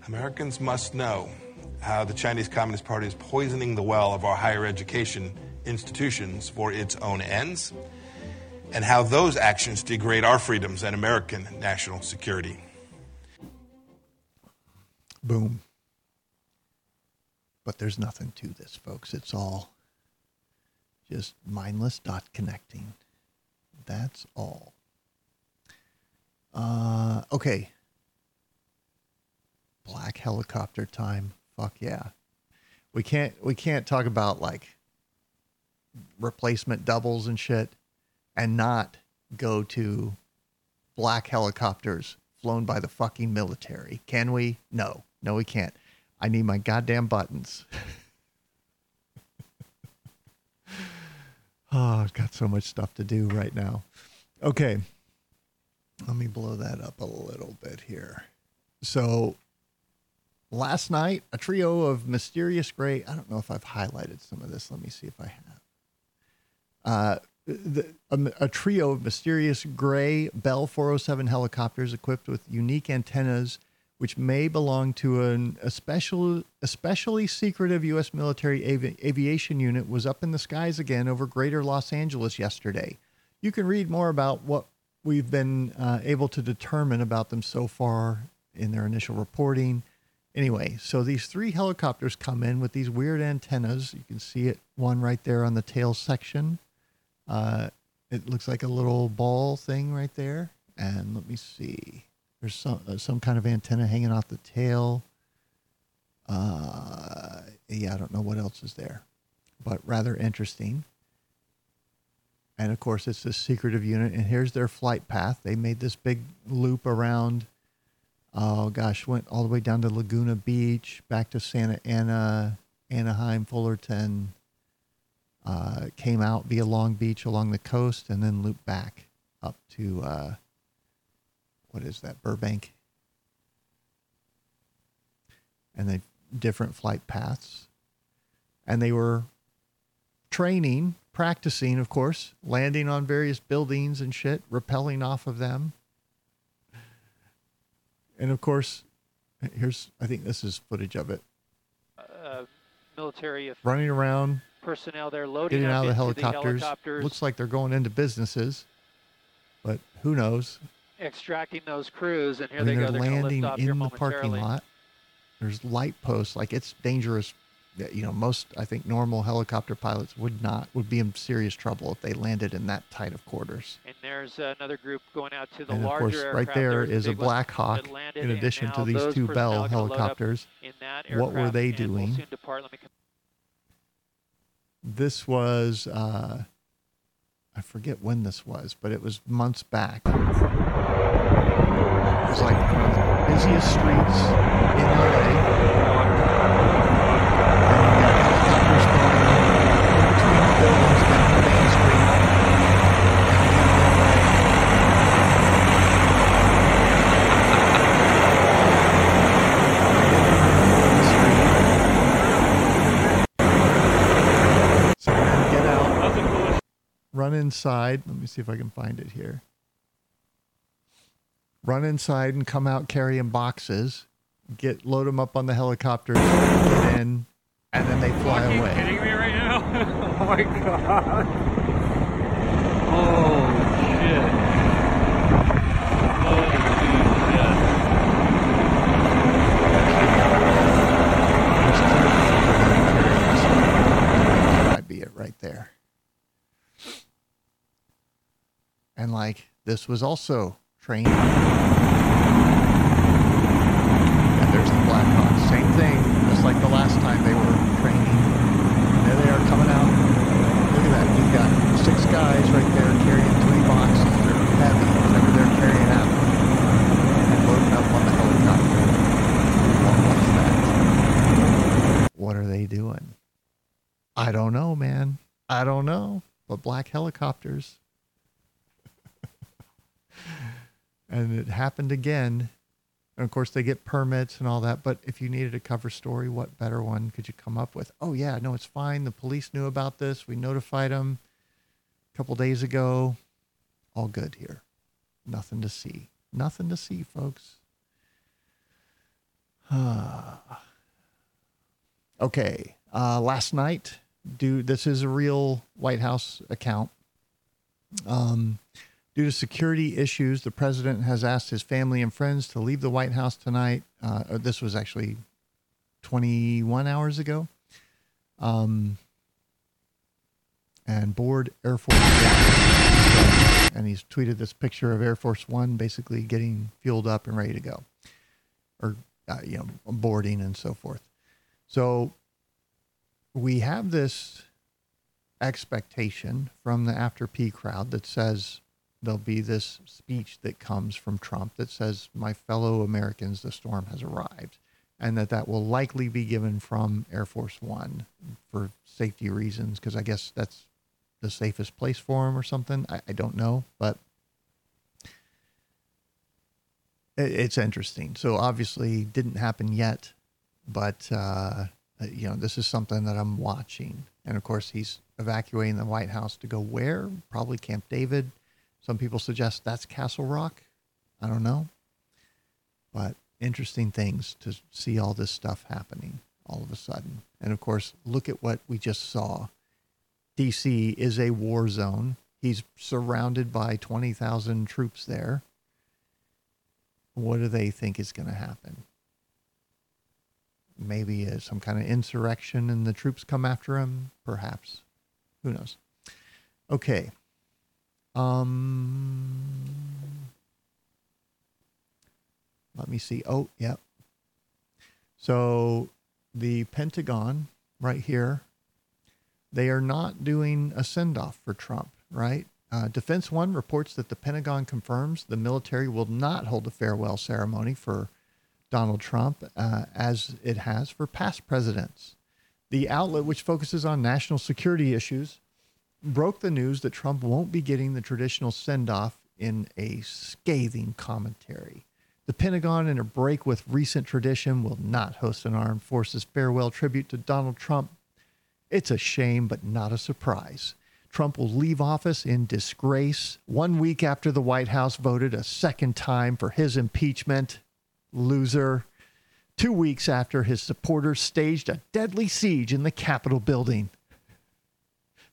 Americans must know how the Chinese Communist Party is poisoning the well of our higher education institutions for its own ends, and how those actions degrade our freedoms and American national security. Boom. But there's nothing to this, folks. It's all just mindless dot connecting. That's all. Uh, okay. Black helicopter time. Fuck yeah. We can't we can't talk about like replacement doubles and shit and not go to black helicopters flown by the fucking military. Can we? No. No, we can't. I need my goddamn buttons. oh, I've got so much stuff to do right now. Okay. Let me blow that up a little bit here. So, last night, a trio of mysterious gray. I don't know if I've highlighted some of this. Let me see if I have. Uh, the, a, a trio of mysterious gray Bell 407 helicopters equipped with unique antennas, which may belong to an a special, especially secretive U.S. military avi- aviation unit, was up in the skies again over Greater Los Angeles yesterday. You can read more about what we've been uh, able to determine about them so far in their initial reporting. Anyway, so these three helicopters come in with these weird antennas. You can see it one right there on the tail section. Uh, it looks like a little ball thing right there. And let me see. There's some uh, some kind of antenna hanging off the tail. Uh, yeah, I don't know what else is there, but rather interesting. And of course, it's this secretive unit. And here's their flight path. They made this big loop around. Oh gosh, went all the way down to Laguna Beach, back to Santa Ana, Anaheim, Fullerton. Uh, came out via Long Beach along the coast, and then looped back up to uh, what is that Burbank, and they different flight paths, and they were training, practicing, of course, landing on various buildings and shit, rappelling off of them. And of course, here's I think this is footage of it. uh, military Running around, personnel there loading getting up out of the helicopters. the helicopters, Looks like they're going into businesses, but who knows? Extracting those crews, and here I mean, they go. They're landing lift off here in the parking lot. There's light posts. Like it's dangerous. You know, most I think normal helicopter pilots would not would be in serious trouble if they landed in that tight of quarters. And there's another group going out to the and of course, aircraft. right there There's is a Black Hawk. In addition to these two Bell are gonna load up helicopters, In that What were they doing? depart. Me this was uh, I forget when this was, but it was months back. Was like one of the busiest streets in LA. And you got helicopters going between the buildings down Main Street. So then get out, run inside. Let me see if I can find it here. Run inside and come out carrying boxes. Get load them up on the helicopters, get in, and then they fly Are you away. kidding me right now? oh my god. Oh shit. Might be it right there. And like this was also training. And there's the Black Hawks. Same thing, just like the last time they were training. There they are coming out. Look at that. You've got six guys right there carrying three boxes. They're heavy, whatever they're carrying out. And loading up on the helicopter. What was that? What are they doing? I don't know, man. I don't know. But black helicopters. And it happened again. And of course, they get permits and all that. But if you needed a cover story, what better one could you come up with? Oh, yeah, no, it's fine. The police knew about this. We notified them a couple days ago. All good here. Nothing to see. Nothing to see, folks. okay. Uh, last night, do this is a real White House account. Um, due to security issues, the president has asked his family and friends to leave the White House tonight. Uh, this was actually 21 hours ago. Um, and board Air Force One. And he's tweeted this picture of Air Force One basically getting fueled up and ready to go, or uh, you know, boarding and so forth. So we have this expectation from the after P crowd that says there'll be this speech that comes from Trump that says, "My fellow Americans, the storm has arrived," and that that will likely be given from Air Force One for safety reasons, because I guess that's the safest place for him or something. I, I don't know, but it, it's interesting. So obviously, didn't happen yet, but uh, you know, this is something that I'm watching, and of course, he's evacuating the White House to go where? Probably Camp David. Some people suggest that's Castle Rock. I don't know. But interesting things to see all this stuff happening all of a sudden. And of course, look at what we just saw. DC is a war zone. He's surrounded by 20,000 troops there. What do they think is going to happen? Maybe uh, some kind of insurrection and the troops come after him? Perhaps. Who knows? Okay. Um, let me see. Oh, yeah. So the Pentagon right here, they are not doing a send off for Trump, right? Uh, Defense One reports that the Pentagon confirms the military will not hold a farewell ceremony for Donald Trump uh, as it has for past presidents. The outlet, which focuses on national security issues, broke the news that Trump won't be getting the traditional send off in a scathing commentary. The Pentagon, in a break with recent tradition, will not host an armed forces farewell tribute to Donald Trump. It's a shame, but not a surprise. Trump will leave office in disgrace one week after the White House voted a second time for his impeachment. Loser. Two weeks after his supporters staged a deadly siege in the Capitol building.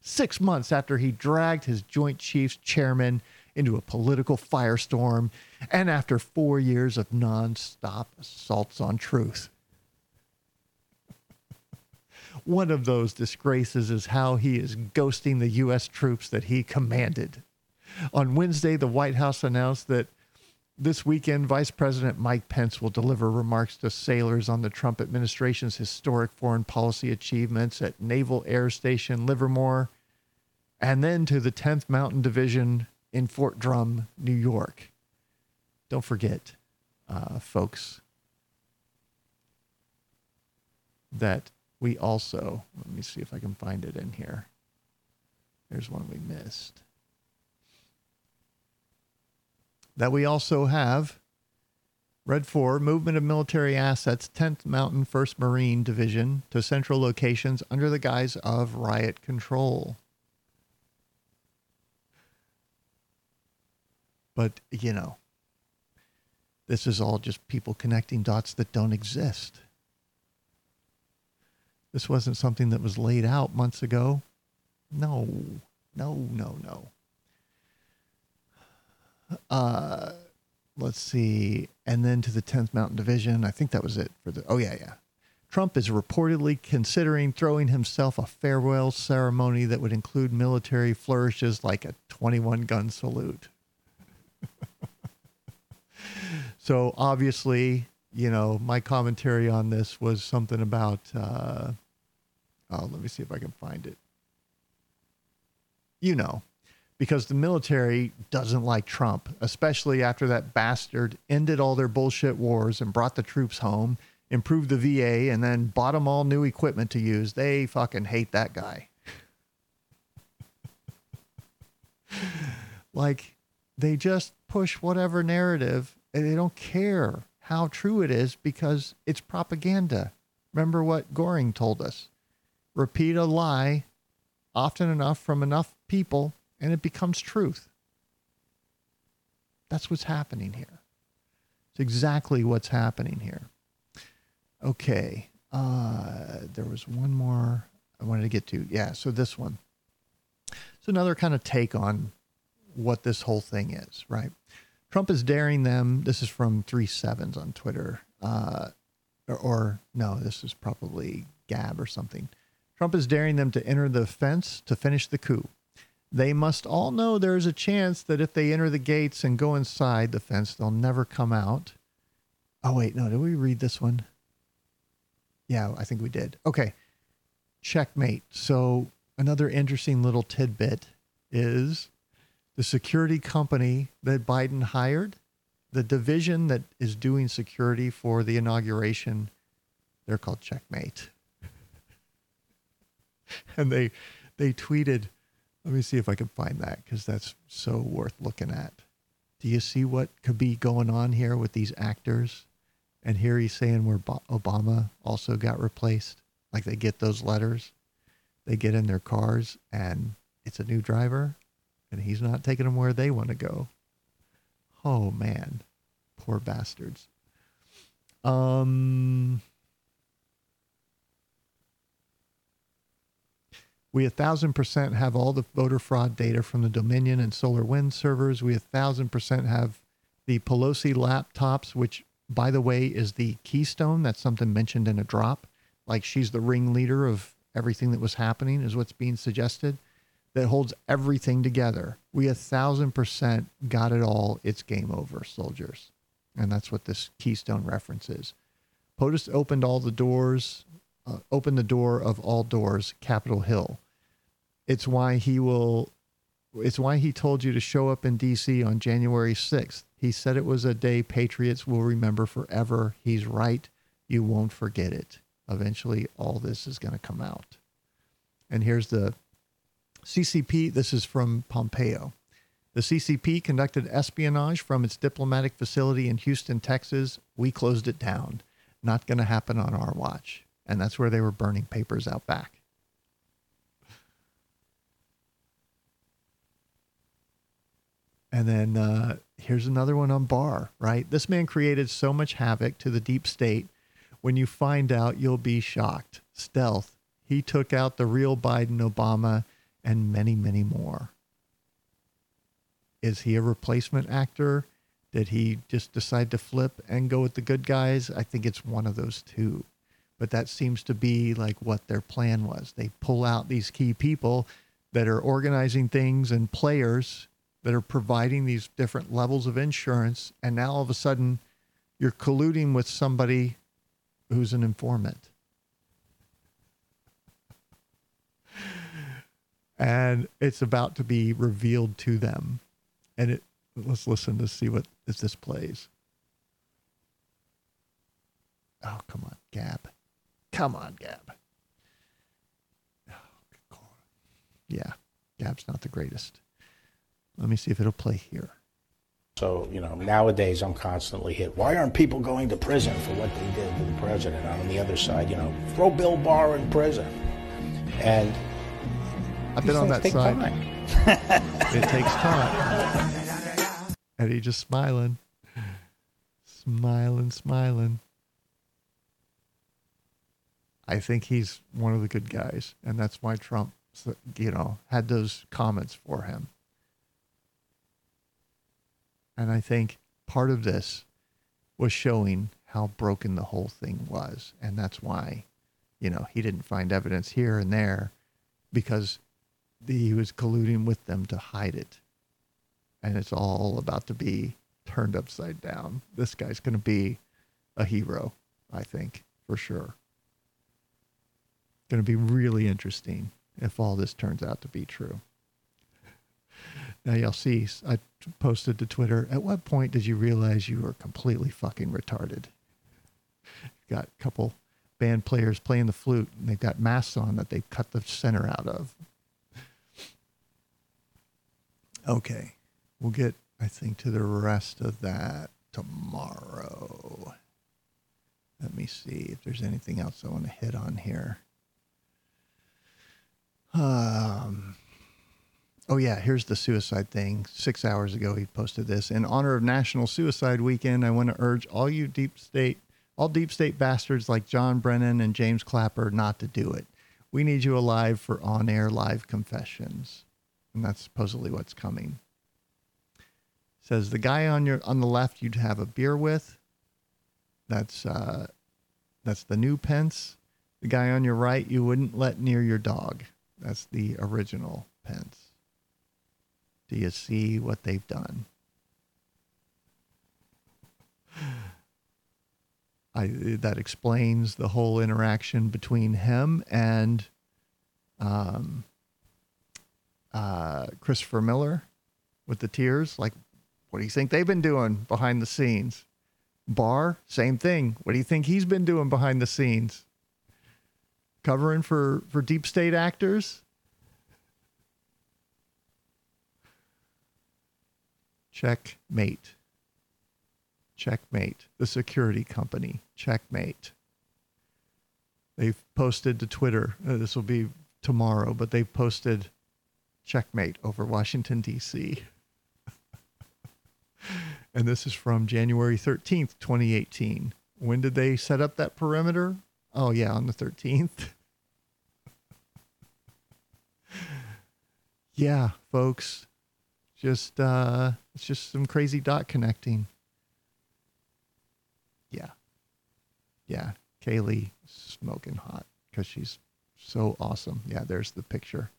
Six months after he dragged his Joint Chiefs chairman into a political firestorm, and after four years of nonstop assaults on truth. One of those disgraces is how he is ghosting the U.S. troops that he commanded. On Wednesday, the White House announced that this weekend, Vice President Mike Pence will deliver remarks to sailors on the Trump administration's historic foreign policy achievements at Naval Air Station Lemoore and then to the 10th Mountain Division in Fort Drum, New York. Don't forget, uh, folks, that we also, let me see if I can find it in here. There's one we missed. That we also have Red 4 movement of military assets, 10th Mountain 1st Marine Division to central locations under the guise of riot control. But, you know, this is all just people connecting dots that don't exist. This wasn't something that was laid out months ago. No, no, no, no. Uh, let's see. And then to the 10th Mountain Division. I think that was it for the. Oh, yeah, yeah. Trump is reportedly considering throwing himself a farewell ceremony that would include military flourishes like a 21 gun salute. So obviously, you know, my commentary on this was something about. Uh, oh, let me see if I can find it. You know, because the military doesn't like Trump, especially after that bastard ended all their bullshit wars and brought the troops home, improved the VA, and then bought them all new equipment to use. They fucking hate that guy. like, they just push whatever narrative they don't care how true it is because it's propaganda. Remember what Goring told us repeat a lie often enough from enough people and it becomes truth. That's what's happening here. It's exactly what's happening here. Okay. Uh, there was one more I wanted to get to. Yeah. So this one. It's another kind of take on what this whole thing is, right? Trump is daring them. This is from three sevens on Twitter, uh, or, or no, this is probably Gab or something. Trump is daring them to enter the fence to finish the coup. They must all know there is a chance that if they enter the gates and go inside the fence, they'll never come out. Oh, wait, no, did we read this one? Yeah, I think we did. Okay. Checkmate. So, another interesting little tidbit is the security company that Biden hired, the division that is doing security for the inauguration, they're called Checkmate. and they they tweeted, let me see if I can find that because that's so worth looking at. Do you see what could be going on here with these actors? And here he's saying where Obama also got replaced. Like they get those letters, they get in their cars, and it's a new driver, and he's not taking them where they want to go. Oh man, poor bastards. Um, we a thousand percent have all the voter fraud data from the Dominion and Solar Wind servers. We a thousand percent have the Pelosi laptops, which, by the way, is the keystone. That's something mentioned in a drop. Like she's the ringleader of everything that was happening, is what's being suggested. That holds everything together. We a thousand percent got it all. It's game over, soldiers. And that's what this keystone reference is. POTUS opened all the doors, uh, opened the door of all doors, Capitol Hill. It's why he will, it's why he told you to show up in DC on January 6th. He said it was a day patriots will remember forever. He's right. You won't forget it. Eventually, all this is going to come out. And here's the CCP. This is from Pompeo. The CCP conducted espionage from its diplomatic facility in Houston, Texas. We closed it down. Not going to happen on our watch. And that's where they were burning papers out back. And then uh, here's another one on Barr, right? This man created so much havoc to the deep state. When you find out, you'll be shocked. Stealth. He took out the real Biden, Obama, and many, many more. Is he a replacement actor? Did he just decide to flip and go with the good guys? I think it's one of those two. But that seems to be like what their plan was. They pull out these key people that are organizing things and players that are providing these different levels of insurance. And now all of a sudden, you're colluding with somebody who's an informant. And it's about to be revealed to them. And it let's listen to see what if this plays. Oh, come on, Gab. Come on, Gab. Oh. Yeah, Gab's not the greatest. Let me see if it'll play here. So, you know, nowadays I'm constantly hit. Why aren't people going to prison for what they did to the president? I'm On the other side, you know, throw Bill Barr in prison. And I've been on that side. It takes time. And he just smiling. Smiling, smiling. I think he's one of the good guys. And that's why Trump, you know, had those comments for him. And I think part of this was showing how broken the whole thing was. And that's why, you know, he didn't find evidence here and there because he was colluding with them to hide it. And it's all about to be turned upside down. This guy's going to be a hero, I think, for sure. Going to be really interesting if all this turns out to be true. Now you'll see, I posted to Twitter. At what point did you realize you were completely fucking retarded? Got a couple band players playing the flute, and they've got masks on that they cut the center out of. Okay, we'll get, I think, to the rest of that tomorrow. Let me see if there's anything else I want to hit on here. Um, oh yeah, here's the suicide thing. Six hours ago, he posted this. In honor of National Suicide Weekend, I want to urge all you deep state, all deep state bastards like John Brennan and James Clapper not to do it. We need you alive for on-air live confessions, and that's supposedly what's coming. Says the guy on your on the left you'd have a beer with. That's uh, that's the new Pence. The guy on your right you wouldn't let near your dog. That's the original Pence. Do you see what they've done? I, that explains the whole interaction between him and um, uh, Christopher Miller with the tears. Like, what do you think they've been doing behind the scenes? Barr, same thing. What do you think he's been doing behind the scenes? Covering for, for deep state actors? Checkmate. Checkmate. The security company. Checkmate. They've posted to Twitter. Uh, this will be tomorrow, but they've posted checkmate over Washington, D.C. and this is from January 13th, 2018. When did they set up that perimeter? Oh, yeah, on the 13th. yeah, folks. Just uh it's just some crazy dot connecting. Yeah. Yeah. Kayleigh smoking hot because she's so awesome. Yeah, there's the picture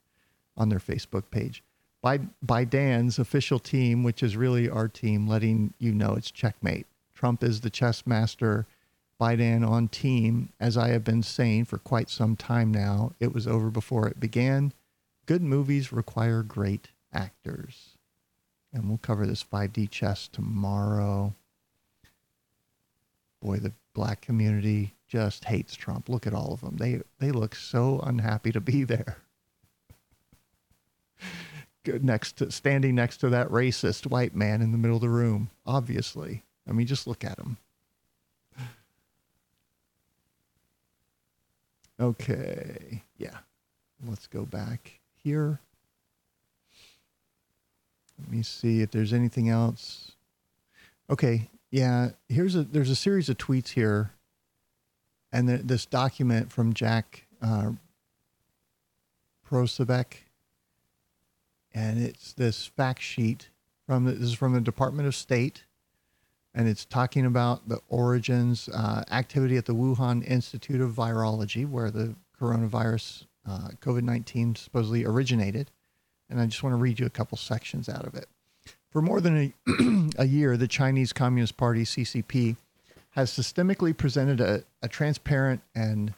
on their Facebook page. By Biden's official team, which is really our team, letting you know it's checkmate. Trump is the chess master. Biden on team, as I have been saying for quite some time now. It was over before it began. Good movies require great actors. And we'll cover this 5D chess tomorrow. Boy, the black community just hates Trump. Look at all of them. They they look so unhappy to be there. Next to standing next to that racist white man in the middle of the room, obviously. I mean, just look at him. Okay. Yeah. Let's go back here. Let me see if there's anything else. Okay. Yeah. Here's a there's a series of tweets here, and this document from Jack uh, Posobiec, and it's this fact sheet from the, this is from the Department of State, and it's talking about the origins, uh, activity at the Wuhan Institute of Virology, where the coronavirus, uh, COVID 19, supposedly originated. And I just want to read you a couple sections out of it. For more than a, a year, the Chinese Communist Party, CCP, has systemically presented a, a transparent and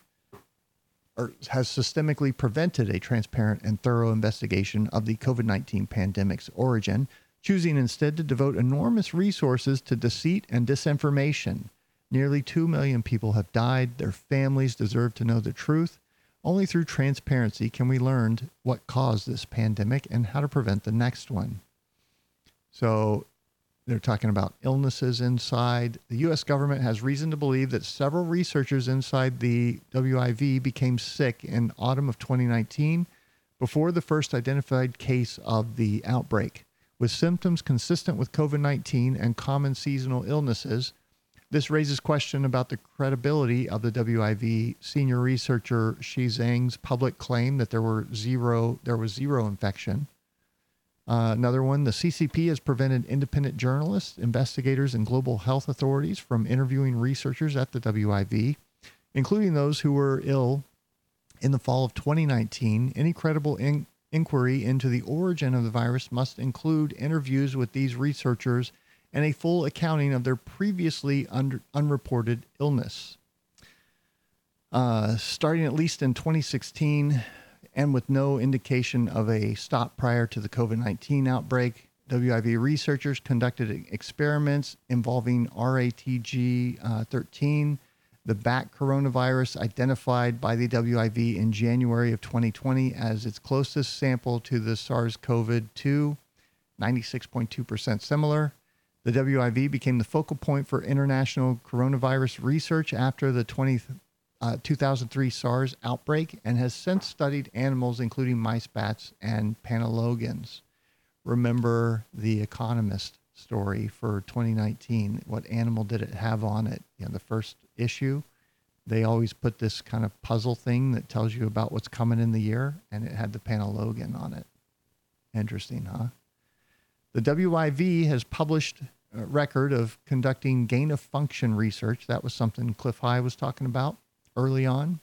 or has systemically prevented a transparent and thorough investigation of the COVID 19 pandemic's origin, choosing instead to devote enormous resources to deceit and disinformation. Nearly 2 million people have died. Their families deserve to know the truth. Only through transparency can we learn what caused this pandemic and how to prevent the next one. So they're talking about illnesses inside. The US government has reason to believe that several researchers inside the WIV became sick in autumn of 2019 before the first identified case of the outbreak. With symptoms consistent with COVID 19 and common seasonal illnesses, this raises question about the credibility of the WIV senior researcher Shi Zhang's public claim that there were zero there was zero infection. Uh, another one, the CCP has prevented independent journalists, investigators, and global health authorities from interviewing researchers at the WIV, including those who were ill in the fall of 2019. Any credible in- inquiry into the origin of the virus must include interviews with these researchers and a full accounting of their previously under, unreported illness. Uh, starting at least in 2016, and with no indication of a stop prior to the COVID 19 outbreak, WIV researchers conducted experiments involving RATG uh, 13, the bat coronavirus identified by the WIV in January of 2020 as its closest sample to the SARS CoV 2, 96.2% similar. The WIV became the focal point for international coronavirus research after the 20, uh, 2003 SARS outbreak and has since studied animals, including mice, bats, and panalogans. Remember the Economist story for 2019. What animal did it have on it? You know, the first issue, they always put this kind of puzzle thing that tells you about what's coming in the year, and it had the panalogan on it. Interesting, huh? The WIV has published a record of conducting gain of function research. That was something Cliff High was talking about early on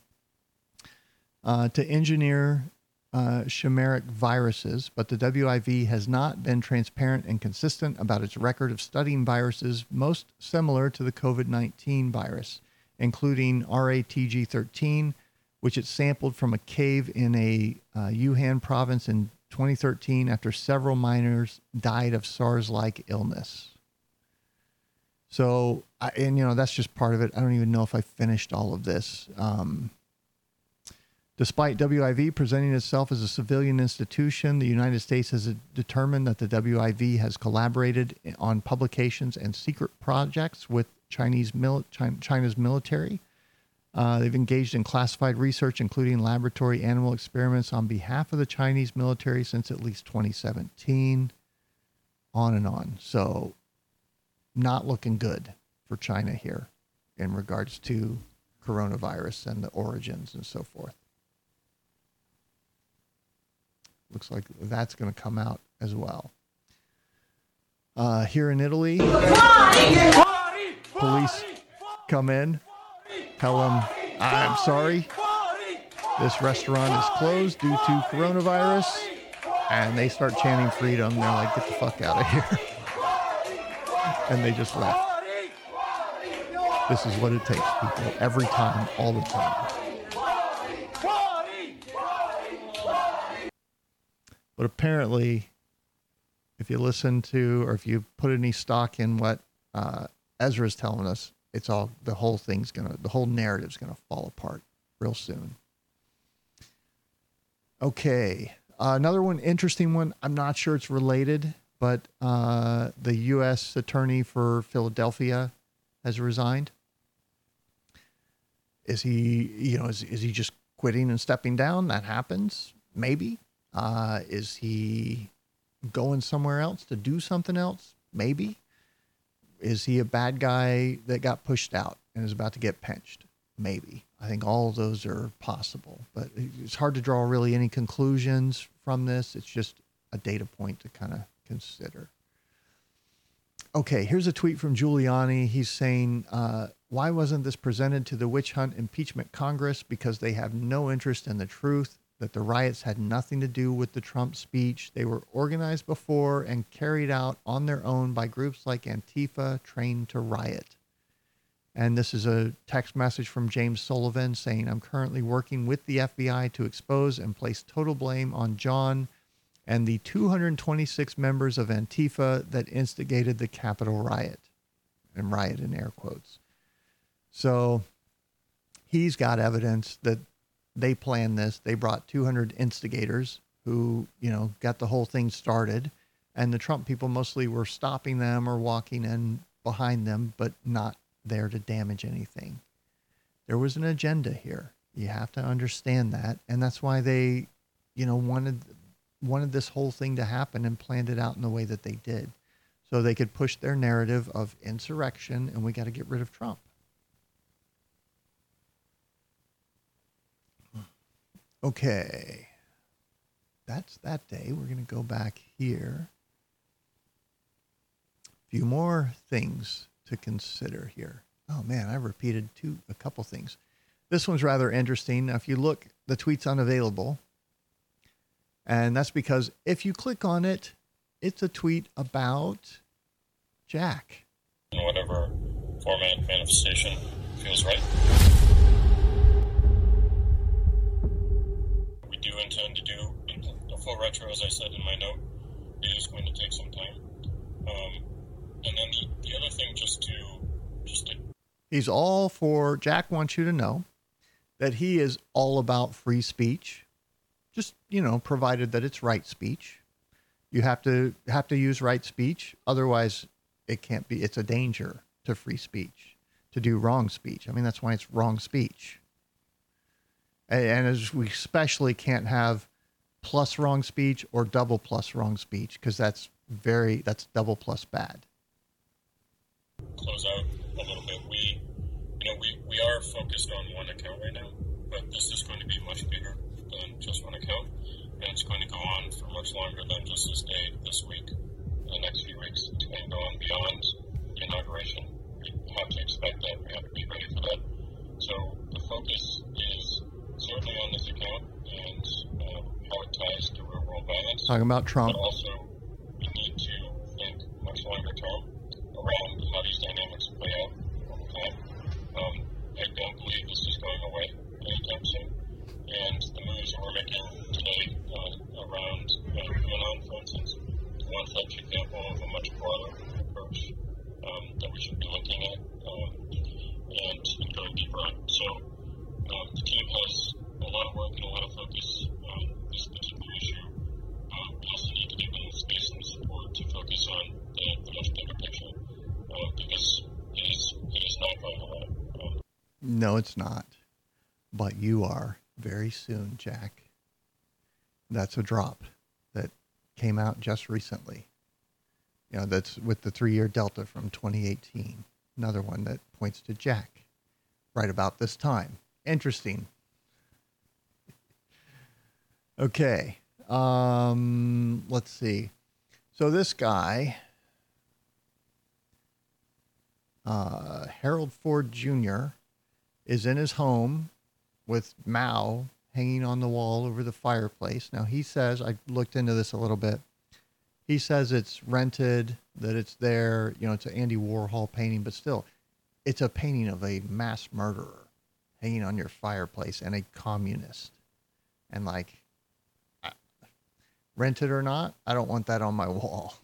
uh, to engineer uh, chimeric viruses, but the WIV has not been transparent and consistent about its record of studying viruses most similar to the COVID 19 virus, including RATG 13, which it sampled from a cave in a uh, province in 2013 after several miners died of SARS-like illness. So, I, and you know, that's just part of it. I don't even know if I finished all of this. Um, Despite WIV presenting itself as a civilian institution, the United States has determined that the WIV has collaborated on publications and secret projects with Chinese mil- China's military. Uh, they've engaged in classified research, including laboratory animal experiments on behalf of the Chinese military since at least 2017. On and on. So, not looking good for China here in regards to coronavirus and the origins and so forth. looks like that's going to come out as well. Uh, here in Italy, police come in, tell them, I'm sorry, this restaurant is closed due to coronavirus. And they start chanting freedom. They're like, get the fuck out of here. and they just left. This is what it takes, people, every time, all the time. But apparently, if you listen to or if you put any stock in what uh, Ezra's telling us, it's all the whole thing's gonna, the whole narrative's gonna fall apart real soon. Okay, uh, another one, interesting one. I'm not sure it's related, but uh, the U.S. attorney for Philadelphia has resigned. Is he, you know, is, is he just quitting and stepping down? That happens, maybe. Uh, is he going somewhere else to do something else? Maybe. Is he a bad guy that got pushed out and is about to get pinched? Maybe. I think all of those are possible, but it's hard to draw really any conclusions from this. It's just a data point to kind of consider. Okay, here's a tweet from Giuliani. He's saying, uh, Why wasn't this presented to the witch hunt impeachment Congress? Because they have no interest in the truth that the riots had nothing to do with the Trump speech. They were organized before and carried out on their own by groups like Antifa, trained to riot. And this is a text message from James Sullivan saying, I'm currently working with the FBI to expose and place total blame on John and the 226 members of Antifa that instigated the Capitol riot. And riot in air quotes. So he's got evidence that they planned this. They brought 200 instigators who, you know, got the whole thing started. And the Trump people mostly were stopping them or walking in behind them, but not there to damage anything. There was an agenda here. You have to understand that. And that's why they, you know, wanted wanted this whole thing to happen and planned it out in the way that they did. So they could push their narrative of insurrection and we got to get rid of Trump. Okay. That's that day. We're going to go back here. A few more things to consider here. Oh man, I repeated two a couple things. This one's rather interesting. Now, if you look, the tweet's unavailable. And that's because if you click on it, it's a tweet about Jack. Whatever format manifestation feels right. We do intend to do a full retro, as I said in my note. It is going to take some time. Um, and then the, the other thing, just to just to He's all for Jack wants you to know that he is all about free speech. Just, you know, provided that it's right speech. You have to have to use right speech, otherwise it can't be it's a danger to free speech to do wrong speech. I mean that's why it's wrong speech. And as we especially can't have plus wrong speech or double plus wrong speech because that's very that's double plus bad. Close out a little bit. We you know we, we are focused on one account right now but this is going to be much bigger than just one account. And it's going to go on for much longer than just this day this week the next few weeks. It's going to go on beyond the inauguration. We have to expect that. We have to be ready for that. So the focus is certainly on this account and um, how it ties to real world violence. Talking about Trump. Also, That's a drop that came out just recently. You know, that's with the three year delta from 2018. Another one that points to Jack right about this time. Interesting. Okay. Um, let's see. So this guy, uh, Harold Ford Jr., is in his home with Mao hanging on the wall over the fireplace. Now, he says, I looked into this a little bit. He says it's rented, that it's there, you know, it's an Andy Warhol painting, but still, it's a painting of a mass murderer hanging on your fireplace and a communist. And like, rented or not, I don't want that on my wall.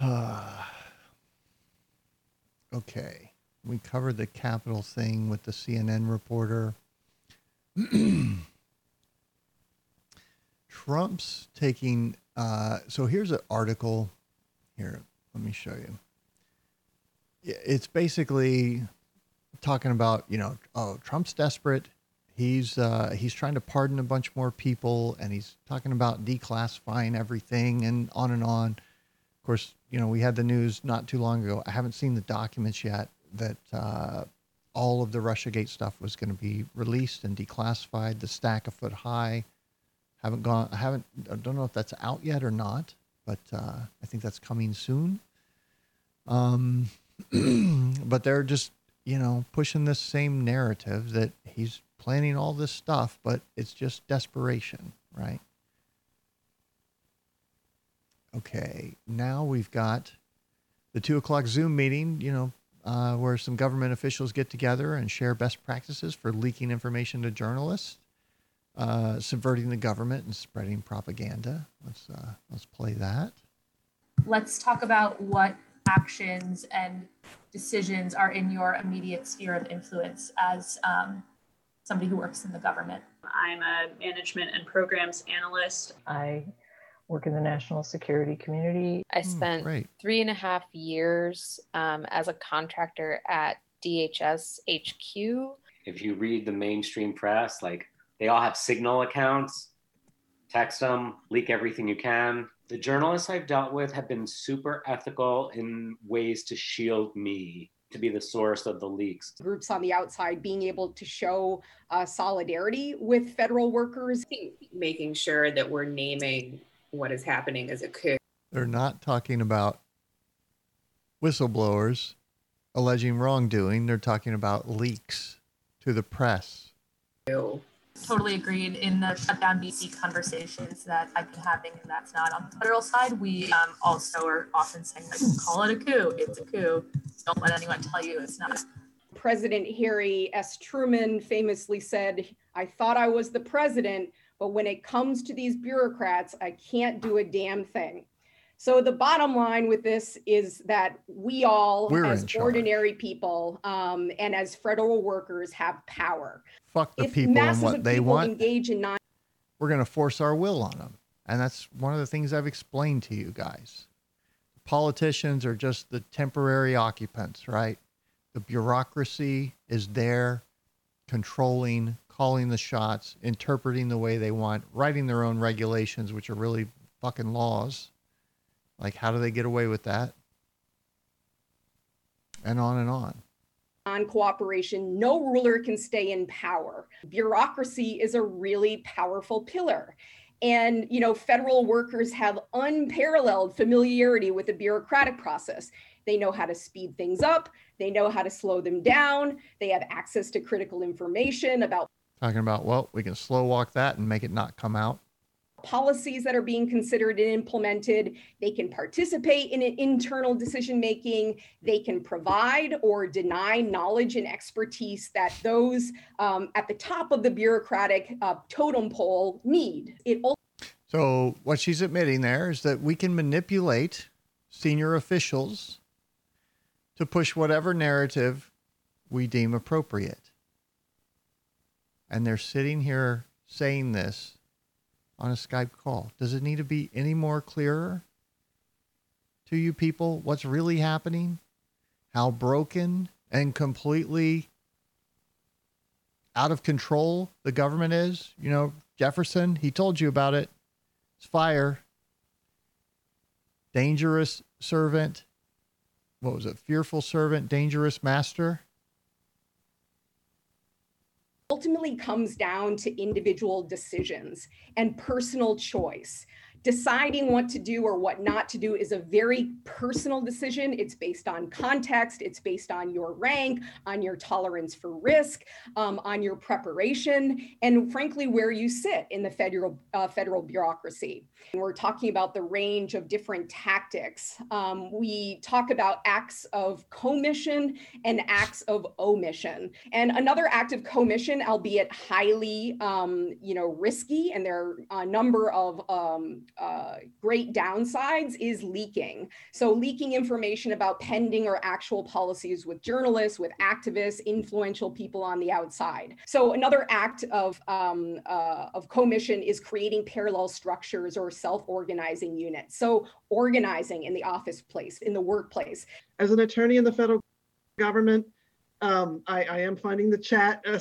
okay. We covered the Capitol thing with the CNN reporter. Trump's taking. Uh, so here's an article. Here, let me show you. It's basically talking about you know, oh, Trump's desperate. He's uh, he's trying to pardon a bunch more people, and he's talking about declassifying everything, and on and on. Of course, you know, we had the news not too long ago. I haven't seen the documents yet that uh, all of the Russiagate stuff was going to be released and declassified. The stack a foot high. Haven't gone. I haven't. I don't know if that's out yet or not, but uh, I think that's coming soon. Um, but they're just you know pushing this same narrative that he's planning all this stuff, but it's just desperation, right? Okay, now we've got the two o'clock Zoom meeting, you know, uh, where some government officials get together and share best practices for leaking information to journalists, uh, subverting the government and spreading propaganda. Let's uh, let's play that. let's talk about what actions and decisions are in your immediate sphere of influence as um, somebody who works in the government. I'm a management and programs analyst. I work in the national security community. I Hmm, spent great. three and a half years um, as a contractor at DHS HQ. if you read the mainstream press, like they all have signal accounts, text them, leak everything you can. The journalists I've dealt with have been super ethical in ways to shield me to be the source of the leaks. groups on the outside being able to show uh, solidarity with federal workers. Making sure that we're naming what is happening as a coup. They're not talking about whistleblowers alleging wrongdoing. They're talking about leaks to the press. Totally agreed in the shutdown DC conversations that I've been having, and that's not on the federal side. We um, also are often saying, like, call it a coup. It's a coup. Don't let anyone tell you it's not. President Harry S. Truman famously said, I thought I was the president, but when it comes to these bureaucrats, I can't do a damn thing. So the bottom line with this is that we all, We're as ordinary people um, and as federal workers, have power. Fuck the if people and what of they want. engage in non We're going to force our will on them. And that's one of the things I've explained to you guys. Politicians are just the temporary occupants, right? The bureaucracy is there controlling, calling the shots, interpreting the way they want, writing their own regulations, which are really fucking laws. Like, how do they get away with that? And on and on. On cooperation, no ruler can stay in power. Bureaucracy is a really powerful pillar. And, you know, federal workers have unparalleled familiarity with the bureaucratic process. They know how to speed things up, they know how to slow them down, they have access to critical information about Talking about, well, we can slow walk that and make it not come out. policies that are being considered and implemented. They can participate in internal decision making. They can provide or deny knowledge and expertise that those um, at the top of the bureaucratic uh, totem pole need. It So what she's admitting there is that we can manipulate senior officials to push whatever narrative we deem appropriate. And they're sitting here saying this on a Skype call. Does it need to be any more clearer to you people what's really happening? How broken and completely out of control the government is? You know, Jefferson, he told you about it. It's fire. Dangerous servant. What was it? Fearful servant, dangerous master. Ultimately comes down to individual decisions and personal choice. Deciding what to do or what not to do is a very personal decision. It's based on context, it's based on your rank, on your tolerance for risk, um, on your preparation, and frankly, where you sit in the federal, uh, federal bureaucracy. And we're talking about the range of different tactics. Um, we talk about acts of commission and acts of omission. And another act of commission, albeit highly, um, you know, risky, and there are a number of um, uh, great downsides is leaking. So, leaking information about pending or actual policies with journalists, with activists, influential people on the outside. So, another act of um, uh, of commission is creating parallel structures or self-organizing units. So, organizing in the office place, in the workplace. As an attorney in the federal government, um, I, I am finding the chat uh,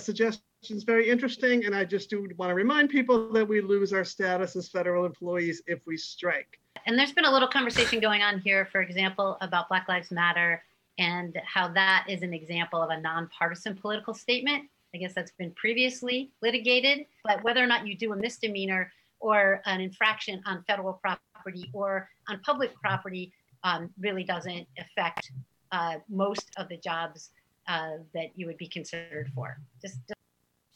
suggestions very interesting, and I just do want to remind people that we lose our status as federal employees if we strike. And there's been a little conversation going on here, for example, about Black Lives Matter and how that is an example of a nonpartisan political statement. I guess that's been previously litigated, but whether or not you do a misdemeanor or an infraction on federal property or on public property um, really doesn't affect uh, most of the jobs uh, that you would be considered for. Just, just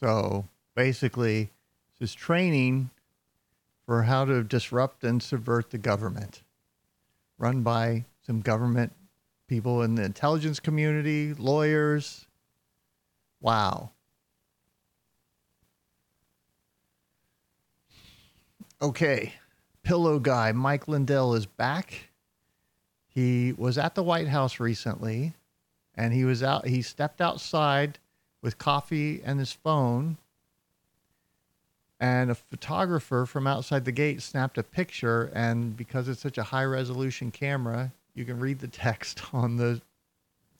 So basically, this is training for how to disrupt and subvert the government, run by some government people in the intelligence community, lawyers. Wow. Okay. Pillow guy Mike Lindell is back. He was at the White House recently and he was out he stepped outside with coffee and his phone and a photographer from outside the gate snapped a picture and because it's such a high resolution camera you can read the text on the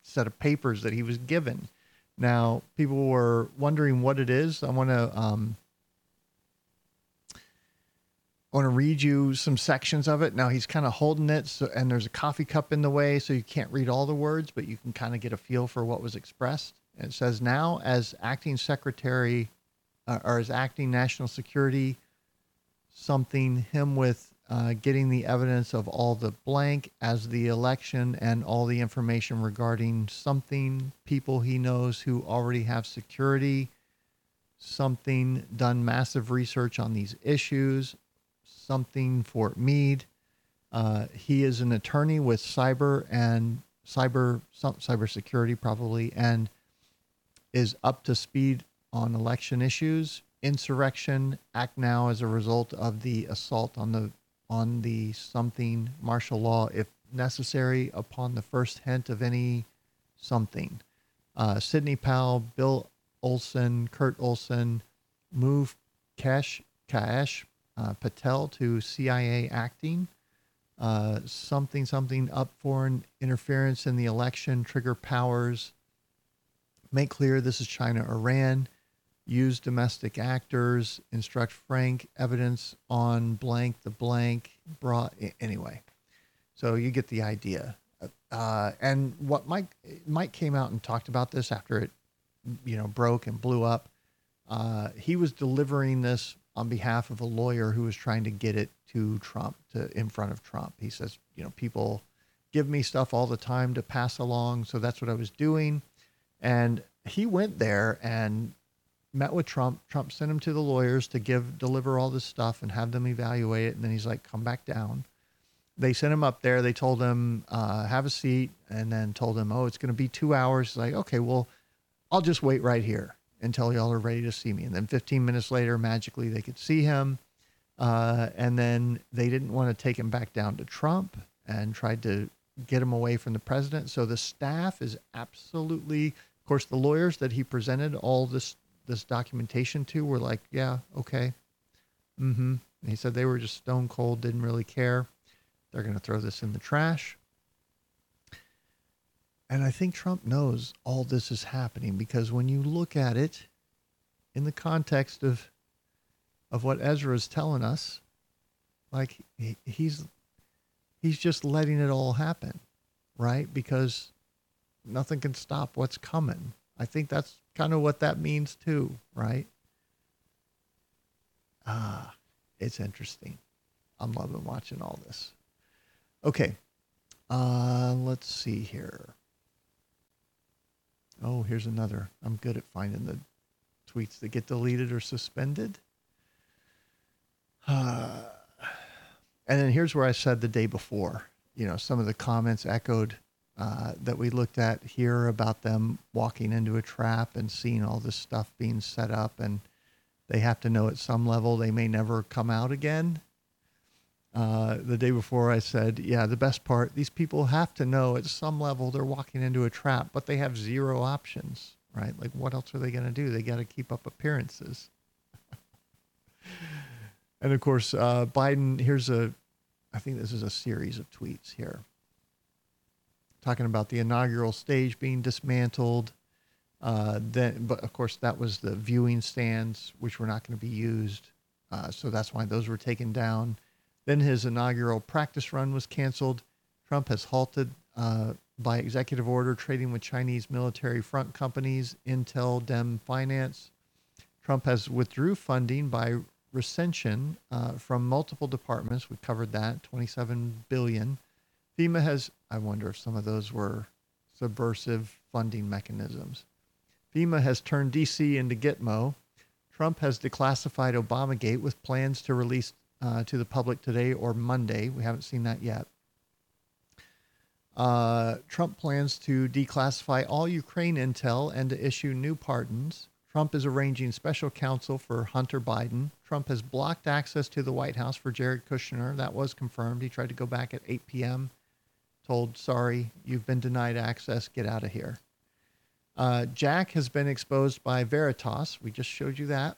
set of papers that he was given now people were wondering what it is i want to um, I want to read you some sections of it. Now he's kind of holding it, so, and there's a coffee cup in the way, so you can't read all the words, but you can kind of get a feel for what was expressed. It says, now as acting secretary uh, or as acting national security, something him with uh, getting the evidence of all the blank as the election and all the information regarding something, people he knows who already have security, something done massive research on these issues, something Fort Meade. Uh, he is an attorney with cyber and cyber some, cybersecurity probably, and is up to speed on election issues, insurrection, act now as a result of the assault on the on the something martial law if necessary upon the first hint of any something. Uh, Sidney Powell, Bill Olson, Kurt Olsen, move Kash Kash uh, Patel to CIA acting. Uh, something, something up foreign interference in the election, trigger powers. Make clear this is China, Iran. Use domestic actors. Instruct Frank. Evidence on blank the blank. Brought anyway. So you get the idea. Uh, and what Mike Mike came out and talked about this after it, you know, broke and blew up. Uh, he was delivering this on behalf of a lawyer who was trying to get it to Trump, to in front of Trump. He says, you know, people give me stuff all the time to pass along, so that's what I was doing. And he went there and met with Trump. Trump sent him to the lawyers to give deliver all this stuff and have them evaluate it. And then he's like, come back down. They sent him up there. They told him, uh, have a seat, and then told him, oh, it's going to be two hours. He's like, okay, well, I'll just wait right here until y'all are ready to see me. And then 15 minutes later, magically, they could see him. Uh, and then they didn't want to take him back down to Trump. and tried to get him away from the president. So the staff is absolutely, of course, the lawyers that he presented all this this documentation to were like, yeah, okay, mm-hmm. And he said they were just stone cold, didn't really care. They're going to throw this in the trash. And I think Trump knows all this is happening because when you look at it in the context of of what Ezra is telling us, like he, he's he's just letting it all happen, right? Because nothing can stop what's coming. I think that's kind of what that means too, right? Ah, it's interesting. I'm loving watching all this. Okay. Uh, let's see here. Oh, here's another. I'm good at finding the tweets that get deleted or suspended. Uh, and then here's where I said the day before, you know, some of the comments echoed uh, that we looked at here about them walking into a trap and seeing all this stuff being set up and they have to know at some level they may never come out again. Uh, the day before, I said, yeah, the best part, these people have to know at some level they're walking into a trap, but they have zero options, right? Like, what else are they going to do? They got to keep up appearances. and of course, uh, Biden, here's a, I think this is a series of tweets here talking about the inaugural stage being dismantled. Uh, then, but of course, that was the viewing stands, which were not going to be used. Uh, so that's why those were taken down. Then his inaugural practice run was canceled. Trump has halted uh, by executive order trading with Chinese military front companies, Intel, Dem Finance. Trump has withdrew funding by rescission uh, from multiple departments. We covered that, 27 billion. FEMA has, I wonder if some of those were subversive funding mechanisms. FEMA has turned DC into Gitmo. Trump has declassified Obamagate with plans to release uh, to the public today or Monday. We haven't seen that yet. Uh, Trump plans to declassify all Ukraine intel and to issue new pardons. Trump is arranging special counsel for Hunter Biden. Trump has blocked access to the White House for Jared Kushner. That was confirmed. He tried to go back at 8 p.m told, sorry, you've been denied access, get out of here. Uh, Jack has been exposed by Veritas. We just showed you that.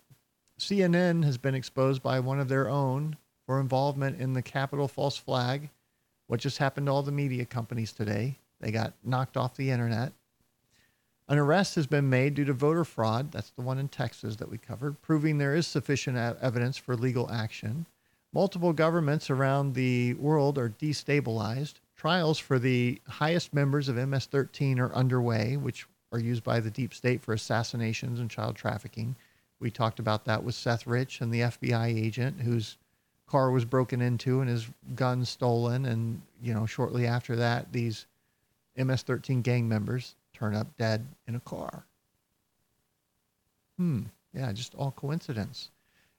CNN has been exposed by one of their own for involvement in the Capitol false flag. What just happened to all the media companies today? They got knocked off the internet. An arrest has been made due to voter fraud. That's the one in Texas that we covered, proving there is sufficient evidence for legal action. Multiple governments around the world are destabilized. Trials for the highest members of MS 13 are underway, which are used by the deep state for assassinations and child trafficking. We talked about that with Seth Rich and the FBI agent whose car was broken into and his gun stolen. And, you know, shortly after that, these MS 13 gang members turn up dead in a car. Hmm. Yeah, just all coincidence.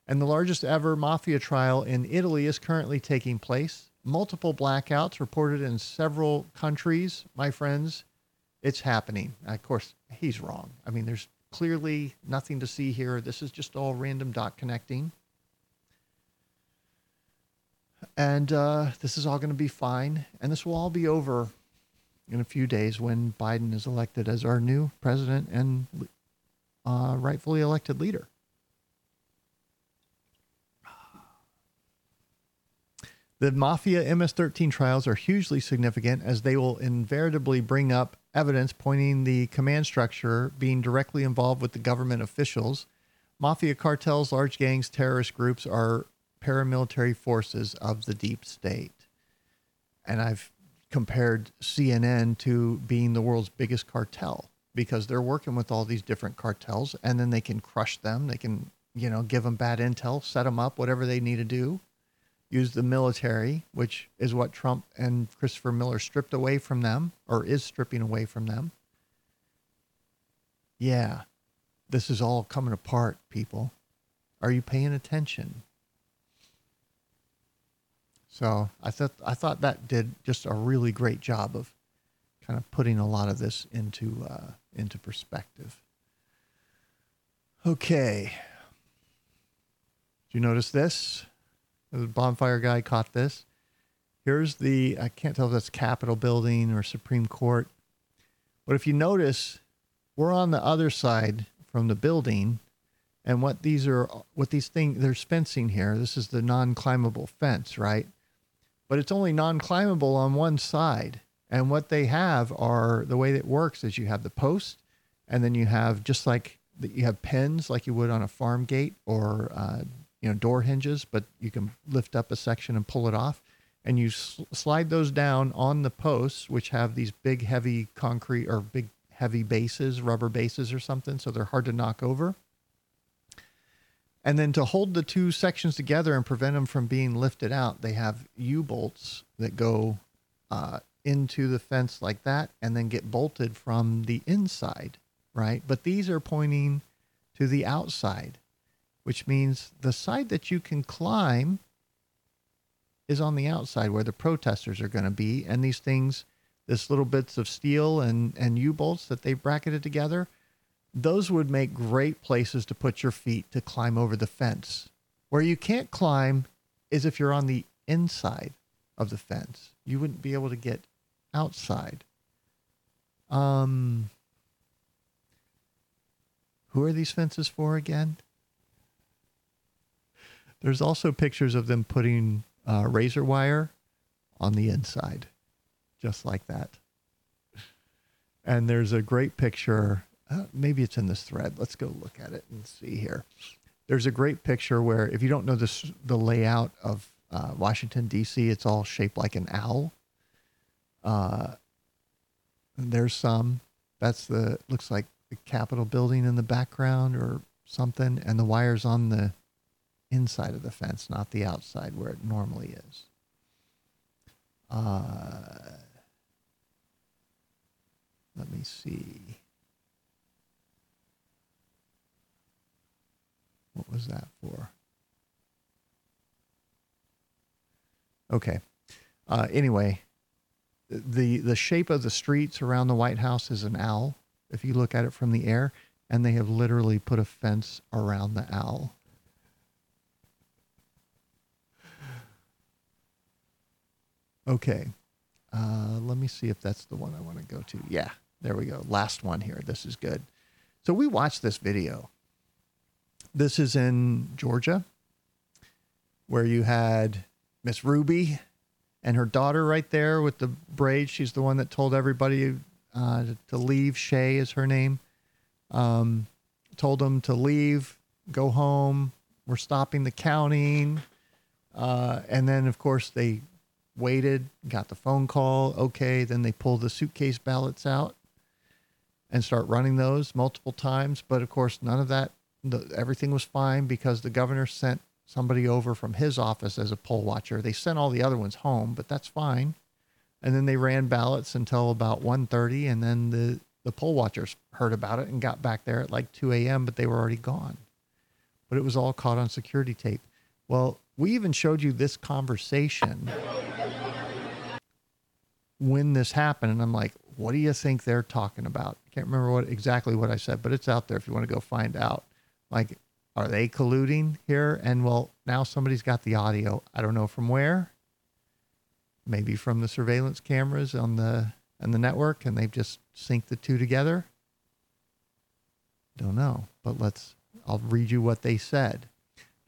And the largest ever mafia trial in Italy is currently taking place multiple blackouts reported in several countries. My friends, it's happening. Of course, he's wrong. I mean, there's clearly nothing to see here. This is just all random dot connecting. And uh, this is all going to be fine. And this will all be over in a few days when Biden is elected as our new president and uh, rightfully elected leader. The Mafia MS 13 trials are hugely significant as they will invariably bring up evidence pointing the command structure being directly involved with the government officials. Mafia cartels, large gangs, terrorist groups are paramilitary forces of the deep state. And I've compared CNN to being the world's biggest cartel because they're working with all these different cartels and then they can crush them. They can, you know, give them bad intel, set them up, whatever they need to do use the military, which is what Trump and Christopher Miller stripped away from them or is stripping away from them. Yeah, this is all coming apart, people. Are you paying attention? So I thought I thought that did just a really great job of kind of putting a lot of this into uh, into perspective. Okay. Do you notice this? The bonfire guy caught this. Here's the, I can't tell if that's Capitol building or Supreme Court. But if you notice, we're on the other side from the building. And what these are, what these things, there's fencing here. This is the non climbable fence, right? But it's only non climbable on one side. And what they have are the way that works is you have the post, and then you have just like that you have pins like you would on a farm gate or uh, you know door hinges, but you can lift up a section and pull it off, and you sl- slide those down on the posts, which have these big heavy concrete or big heavy bases, rubber bases or something, so they're hard to knock over. And then to hold the two sections together and prevent them from being lifted out, they have U bolts that go uh, into the fence like that and then get bolted from the inside, right? But these are pointing to the outside, which means the side that you can climb is on the outside where the protesters are going to be. And these things, this little bits of steel and, and U bolts that they bracketed together, those would make great places to put your feet to climb over the fence. Where you can't climb is if you're on the inside of the fence. You wouldn't be able to get outside. Um, who are these fences for again? There's also pictures of them putting uh, razor wire on the inside, just like that. And there's a great picture. Uh, maybe it's in this thread. Let's go look at it and see here. There's a great picture where, if you don't know this, the layout of uh, Washington D.C., it's all shaped like an owl. Uh, there's some. That's the looks like the Capitol building in the background or something, and the wires on the inside of the fence, not the outside where it normally is. Uh, let me see. What was that for? Okay. Uh, anyway, the the shape of the streets around the White House is an owl. If you look at it from the air, and they have literally put a fence around the owl. Okay. Uh, let me see if that's the one I want to go to. Yeah, there we go. Last one here. This is good. So we watched this video. This is in Georgia, where you had Miss Ruby and her daughter right there with the braid. She's the one that told everybody uh, to leave. Shaye is her name. Um, told them to leave, go home. We're stopping the counting. Uh, and then, of course, they waited, got the phone call. Okay. Then they pull the suitcase ballots out and start running those multiple times. But of course, none of that, the, everything was fine because the governor sent somebody over from his office as a poll watcher. They sent all the other ones home, but that's fine. And then they ran ballots until about 1.30 and then the, the poll watchers heard about it and got back there at like 2 a.m., but they were already gone. But it was all caught on security tape. Well, we even showed you this conversation when this happened. And I'm like, what do you think they're talking about? I can't remember what exactly what I said, but it's out there if you want to go find out. Like, are they colluding here? And well, now somebody's got the audio. I don't know from where. Maybe from the surveillance cameras on the on the network, and they've just synced the two together. Don't know, but let's. I'll read you what they said.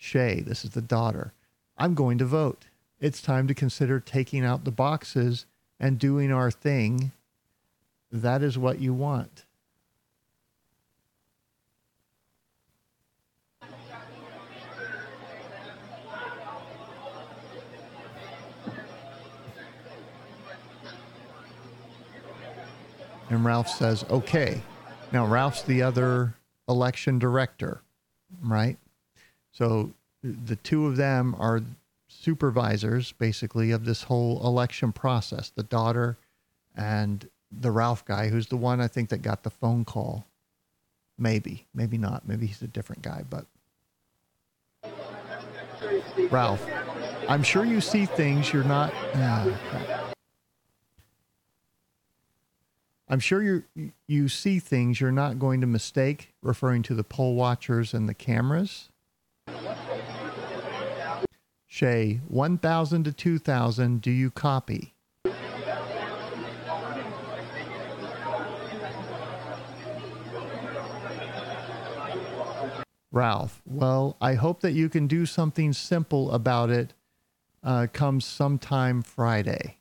Shaye, this is the daughter. I'm going to vote. It's time to consider taking out the boxes and doing our thing. That is what you want. And Ralph says, okay. Now, Ralph's the other election director, right? So the two of them are supervisors, basically, of this whole election process the daughter and the Ralph guy, who's the one I think that got the phone call. Maybe, maybe not. Maybe he's a different guy, but Ralph, I'm sure you see things you're not. I'm sure you you see things you're not going to mistake, referring to the poll watchers and the cameras. Shaye, 1,000 to 2,000. Do you copy? Ralph, well, I hope that you can do something simple about it uh, come sometime Friday.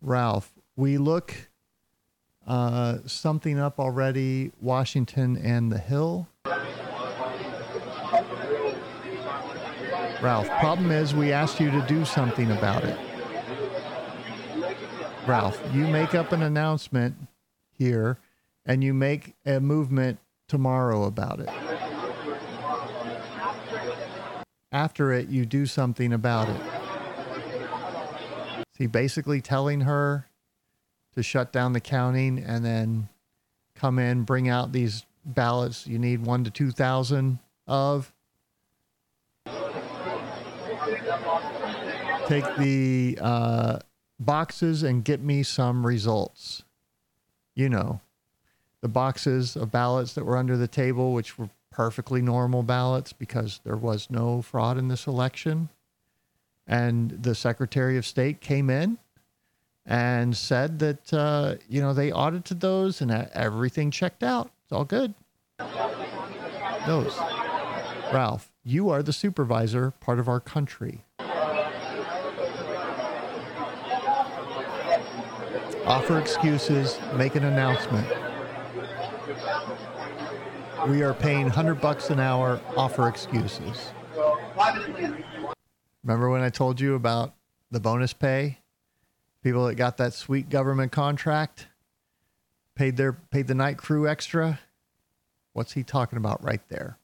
Ralph, we look uh, something up already Washington and the Hill. Ralph, problem is we asked you to do something about it. Ralph, you make up an announcement here and you make a movement tomorrow about it. After it, you do something about it. See, basically telling her to shut down the counting and then come in, bring out these ballots you need one to 2,000 of. Take the uh, boxes and get me some results. You know, the boxes of ballots that were under the table, which were perfectly normal ballots because there was no fraud in this election. And the Secretary of State came in and said that, uh, you know, they audited those and everything checked out. It's all good. Those. Ralph, you are the supervisor, part of our country. Offer excuses, make an announcement. We are paying 100 bucks an hour, offer excuses. Remember when I told you about the bonus pay? People that got that sweet government contract paid their paid the night crew extra. What's he talking about right there?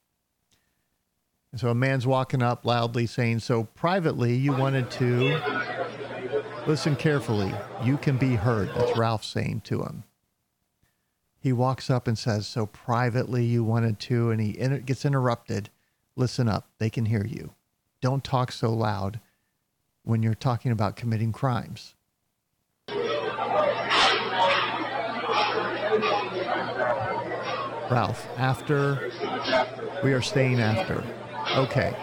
And so a man's walking up loudly saying, "So privately you wanted to listen carefully. You can be heard." That's Ralph saying to him. He walks up and says, "So privately you wanted to," and he inter- gets interrupted. Listen up. They can hear you don't talk so loud when you're talking about committing crimes. Ralph, after we are staying after. Okay.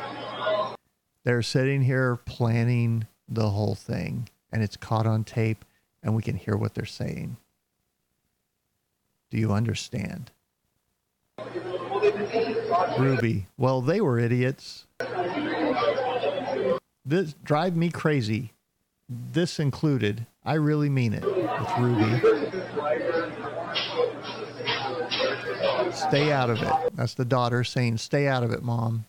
They're sitting here planning the whole thing, and it's caught on tape, and we can hear what they're saying. Do you understand? Ruby, well, they were idiots. This drive me crazy. This included. I really mean it. It's Ruby. Stay out of it. That's the daughter saying, "Stay out of it, mom."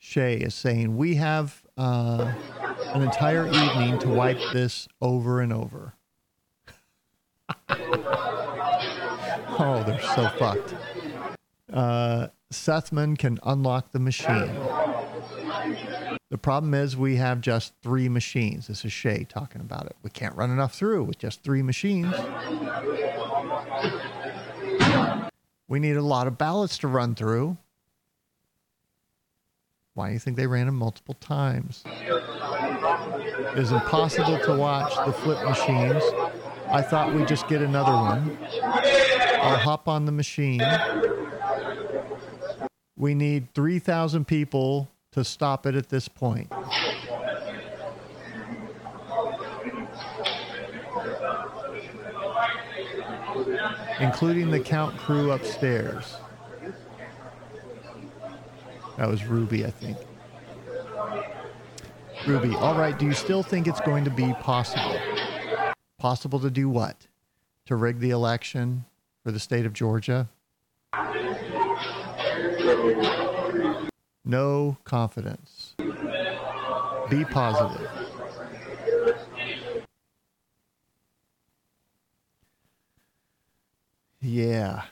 Shaye is saying, "We have uh, an entire evening to wipe this over and over." oh, they're so fucked. Uh, Sethman can unlock the machine. The problem is we have just three machines. This is Shaye talking about it. We can't run enough through with just three machines. We need a lot of ballots to run through. Why do you think they ran them multiple times? It is impossible to watch the flip machines. I thought we'd just get another one. I'll hop on the machine. We need 3,000 people to stop it at this point. Including the count crew upstairs. That was Ruby, I think. Ruby, all right, do you still think it's going to be possible? Possible to do what? To rig the election for the state of Georgia? No confidence. Be positive. Yeah.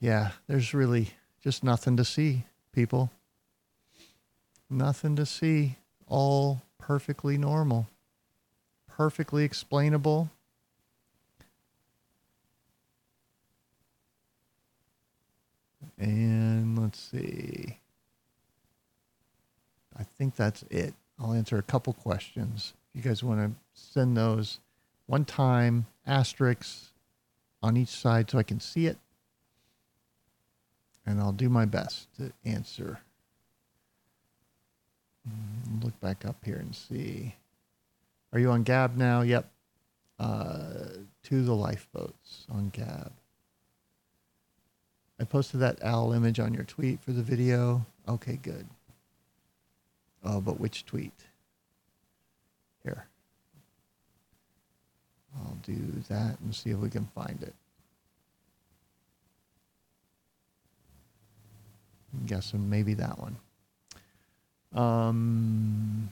Yeah. There's really just nothing to see, people. Nothing to see. All perfectly normal, perfectly explainable. And let's see. I think that's it. I'll answer a couple questions. If you guys want to send those one time, asterisks on each side so I can see it. and I'll do my best to answer. Mm, Look back up here and see. Are you on Gab now? Yep. Uh, to the lifeboats on Gab. I posted that owl image on your tweet for the video. Okay, good. Oh, but which tweet? Here. I'll do that and see if we can find it. I'm guessing maybe that one. Um,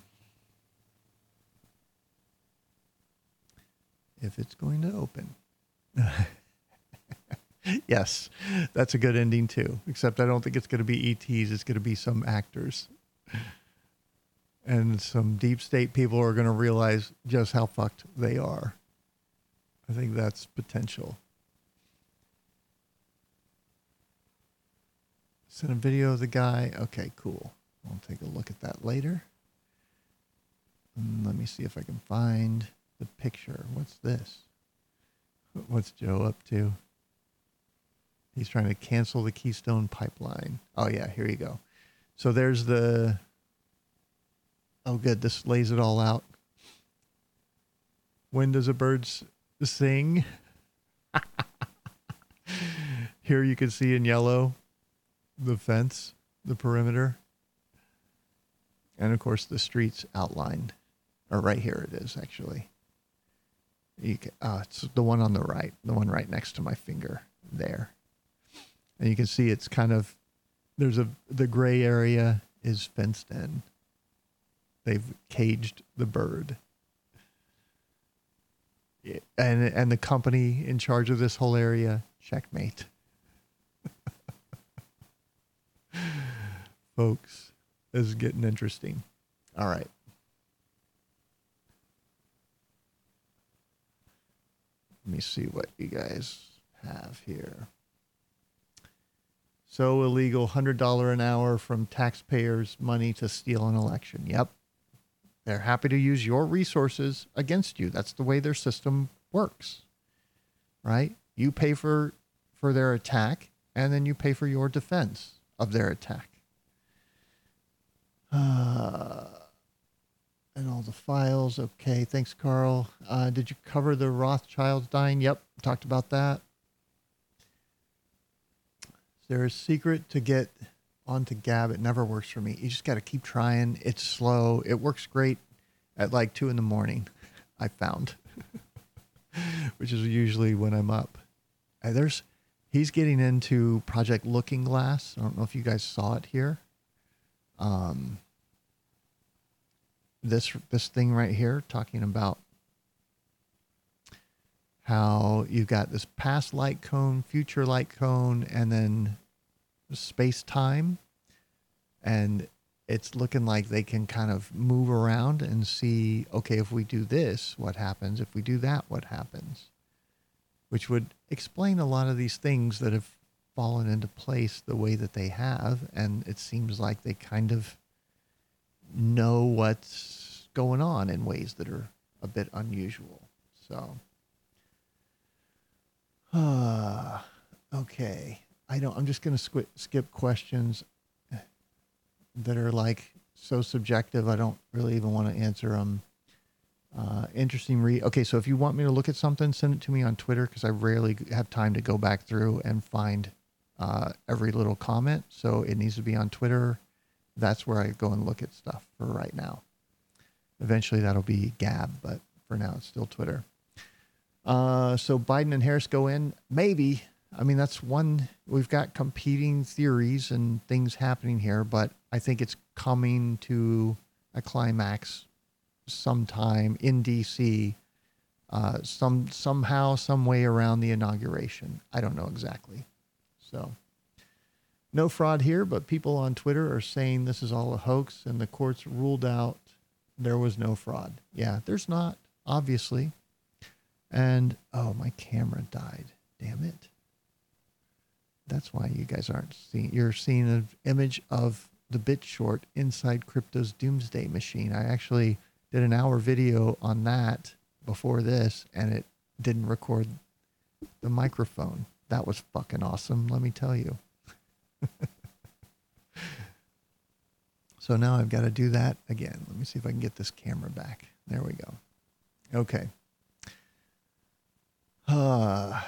if it's going to open. yes, that's a good ending too. Except I don't think it's going to be ETs. It's going to be some actors. And some deep state people are going to realize just how fucked they are. I think that's potential. Send a video of the guy. Okay, cool. I'll take a look at that later. Let me see if I can find the picture. What's this? What's Joe up to? He's trying to cancel the Keystone Pipeline. Oh, yeah, here you go. So there's the. Oh, good. This lays it all out. When does a bird s- sing? Here you can see in yellow the fence, the perimeter, and of course the streets outlined. Or right here it is actually. You can, uh, it's the one on the right, the one right next to my finger there, and you can see it's kind of there's a the gray area is fenced in. They've caged the bird. And and the company in charge of this whole area, checkmate. Folks, this is getting interesting. All right. Let me see what you guys have here. So illegal, $100 an hour from taxpayers' money to steal an election. Yep. They're happy to use your resources against you. That's the way their system works. Right? You pay for for their attack and then you pay for your defense of their attack. Uh, and all the files. Okay, thanks, Carl. Uh, did you cover the Rothschilds dying? Yep, talked about that. Is there a secret to get onto Gab? It never works for me. You just got to keep trying. It's slow. It works great at like two in the morning. I found, which is usually when I'm up. Uh, there's he's getting into Project Looking Glass. I don't know if you guys saw it here. Um, this this thing right here talking about how you've got this past light cone, future light cone, and then space time, and it's looking like they can kind of move around and see, okay, if we do this, what happens? If we do that, what happens? Which would explain a lot of these things that have fallen into place the way that they have, and it seems like they kind of know what's going on in ways that are a bit unusual. So, uh, okay. I don't. I'm just going to squi- skip questions that are like so subjective. I don't really even want to answer them. Uh, interesting read. Okay, so if you want me to look at something, send it to me on Twitter because I rarely have time to go back through and find uh, every little comment. So it needs to be on Twitter. That's where I go and look at stuff for right now. Eventually that'll be Gab, but for now it's still Twitter. Uh, so Biden and Harris go in, maybe. I mean, that's one. We've got competing theories and things happening here, but I think it's coming to a climax sometime in D.C. Uh, some somehow, some way around the inauguration. I don't know exactly. So, no fraud here, but people on Twitter are saying this is all a hoax, and the courts ruled out there was no fraud. Yeah, there's not, obviously. And oh, my camera died. Damn it. That's why you guys aren't seeing. You're seeing an image of the bit short inside crypto's doomsday machine. I actually did an hour video on that before this, and it didn't record the microphone. That was fucking awesome, let me tell you. so now I've got to do that again. Let me see if I can get this camera back. There we go. Okay. Uh,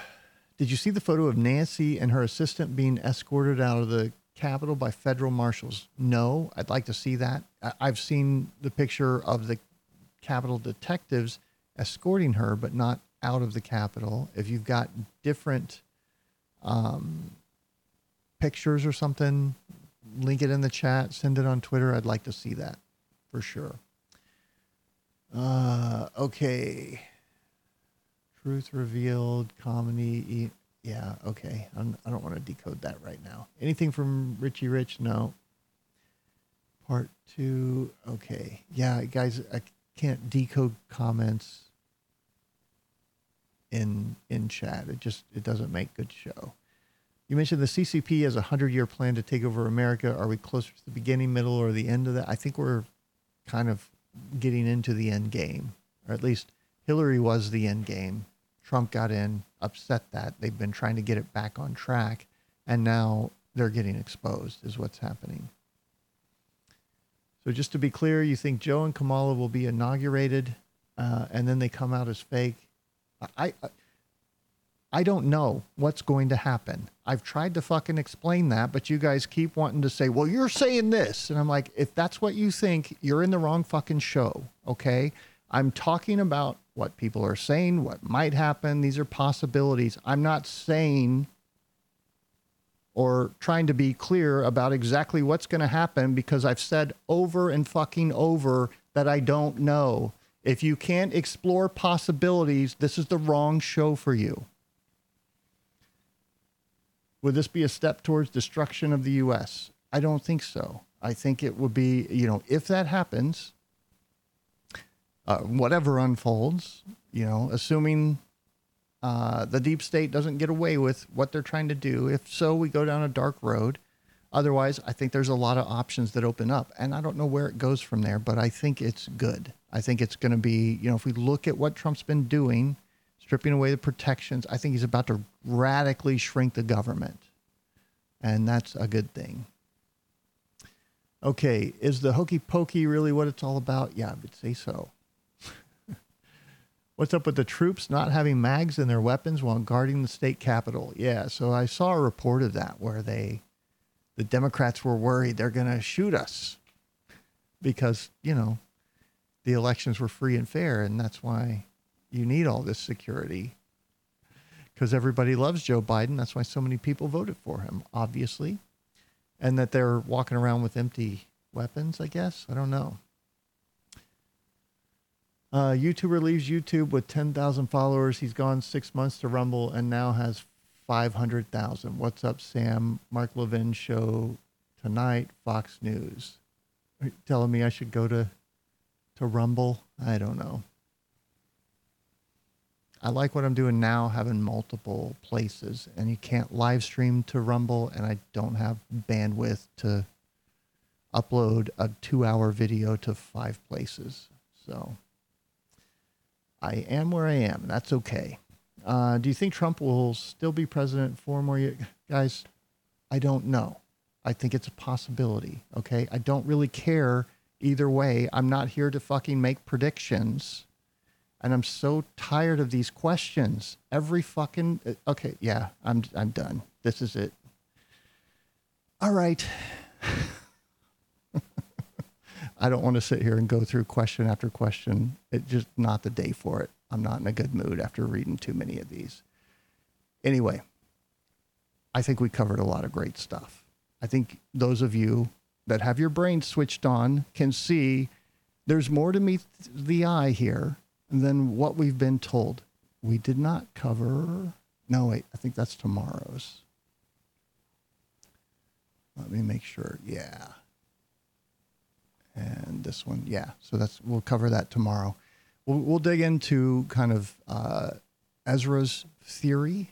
did you see the photo of Nancy and her assistant being escorted out of the Capitol by federal marshals? No, I'd like to see that. I've seen the picture of the Capitol detectives escorting her, but not out of the Capitol. If you've got different um, pictures or something, link it in the chat, send it on Twitter. I'd like to see that for sure. Uh, okay. Truth revealed, comedy. E- yeah, okay. I'm, I don't want to decode that right now. Anything from Richie Rich? No. Part two. Okay. Yeah, guys, I can't decode comments in in chat. It just it doesn't make good show. You mentioned the CCP has a hundred year plan to take over America. Are we closer to the beginning, middle, or the end of that? I think we're kind of getting into the end game, or at least Hillary was the end game. Trump got in, upset that. They've been trying to get it back on track, and now they're getting exposed, is what's happening. So, just to be clear, you think Joe and Kamala will be inaugurated, uh, and then they come out as fake? I, I, I don't know what's going to happen. I've tried to fucking explain that, but you guys keep wanting to say, well, you're saying this. And I'm like, if that's what you think, you're in the wrong fucking show. Okay. I'm talking about what people are saying, what might happen. These are possibilities. I'm not saying or trying to be clear about exactly what's going to happen because I've said over and fucking over that I don't know. If you can't explore possibilities, this is the wrong show for you. Would this be a step towards destruction of the U.S.? I don't think so. I think it would be, you know, if that happens, uh, whatever unfolds, you know, assuming uh, the deep state doesn't get away with what they're trying to do. If so, we go down a dark road. Otherwise, I think there's a lot of options that open up. And I don't know where it goes from there, but I think it's good. I think it's going to be, you know, if we look at what Trump's been doing, stripping away the protections, I think he's about to radically shrink the government. And that's a good thing. Okay, is the hokey pokey really what it's all about? Yeah, I would say so. What's up with the troops not having mags in their weapons while guarding the state capitol? Yeah, so I saw a report of that where they, the Democrats were worried they're going to shoot us because, you know, the elections were free and fair. And that's why you need all this security because everybody loves Joe Biden. That's why so many people voted for him, obviously. And that they're walking around with empty weapons, I guess. I don't know. Uh, YouTuber leaves YouTube with 10,000 followers. He's gone six months to Rumble and now has 500,000. What's up, Sam? Mark Levin show tonight, Fox News. Are you telling me I should go to to Rumble? I don't know. I like what I'm doing now, having multiple places, and you can't live stream to Rumble, and I don't have bandwidth to upload a two hour video to five places. So I am where I am, that's okay. Uh, do you think Trump will still be president for more years? Guys, I don't know. I think it's a possibility. Okay. I don't really care either way. I'm not here to fucking make predictions. And I'm so tired of these questions. Every fucking uh, okay, yeah, I'm I'm done. This is it. All right. I don't want to sit here and go through question after question. It's just not the day for it. I'm not in a good mood after reading too many of these. Anyway, I think we covered a lot of great stuff. I think those of you that have your brain switched on can see there's more to meet the eye here than what we've been told. We did not cover. No, wait, I think that's tomorrow's. Let me make sure. Yeah. And this one, yeah. So that's we'll cover that tomorrow. We'll, we'll dig into kind of uh, Ezra's theory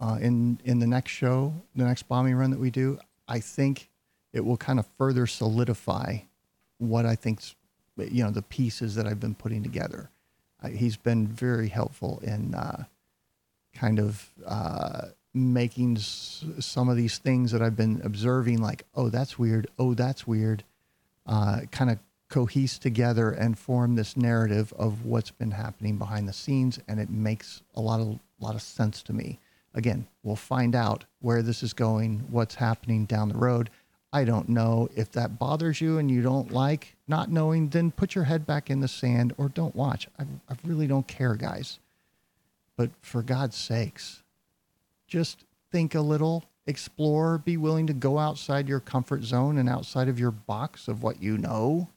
uh, in in the next show, the next bombing run that we do. I think it will kind of further solidify what I think's you know the pieces that I've been putting together. Uh, he's been very helpful in uh, kind of uh, making s- some of these things that I've been observing, like, oh, that's weird. Oh, that's weird, uh, kind of cohese together and form this narrative of what's been happening behind the scenes. And it makes a lot of, lot of sense to me. Again, we'll find out where this is going, what's happening down the road. I don't know if that bothers you and you don't like not knowing, then put your head back in the sand or don't watch. I, I really don't care, guys. But for God's sakes, just think a little, explore, be willing to go outside your comfort zone and outside of your box of what you know,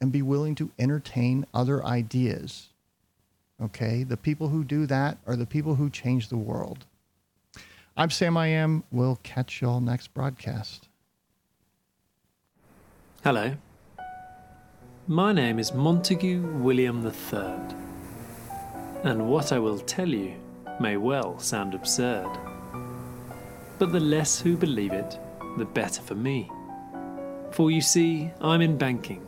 and be willing to entertain other ideas. Okay? The people who do that are the people who change the world. I'm Sam I Am. We'll catch y'all next broadcast. Hello. My name is Montague William III, and what I will tell you may well sound absurd. But the less who believe it, the better for me. For you see, I'm in banking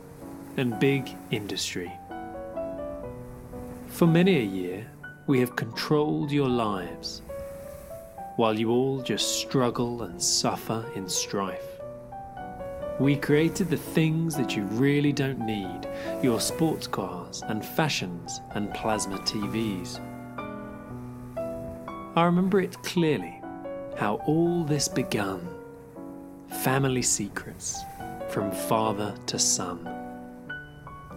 and big industry. For many a year, we have controlled your lives, while you all just struggle and suffer in strife. We created the things that you really don't need your sports cars and fashions and plasma TVs. I remember it clearly how all this begun. Family secrets from father to son.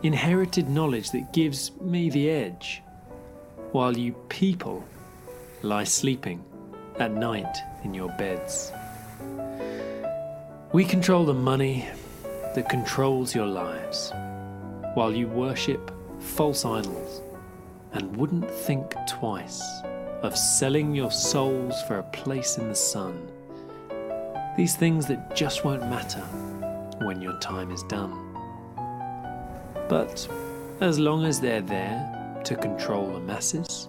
Inherited knowledge that gives me the edge, while you people lie sleeping at night in your beds. We control the money that controls your lives, while you worship false idols and wouldn't think twice of selling your souls for a place in the sun. These things that just won't matter when your time is done. But as long as they're there to control the masses,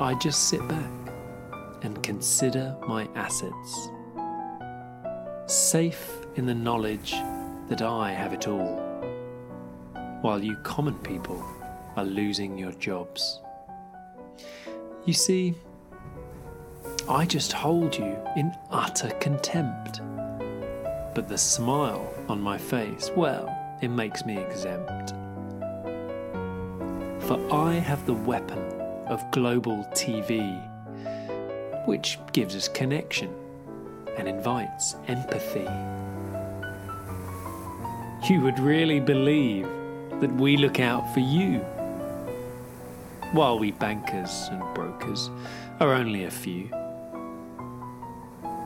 I just sit back and consider my assets safe in the knowledge that I have it all, while you common people are losing your jobs. You see, I just hold you in utter contempt. But the smile on my face, well, it makes me exempt. For I have the weapon of global TV, which gives us connection and invites empathy. You would really believe that we look out for you, while we bankers and brokers are only a few.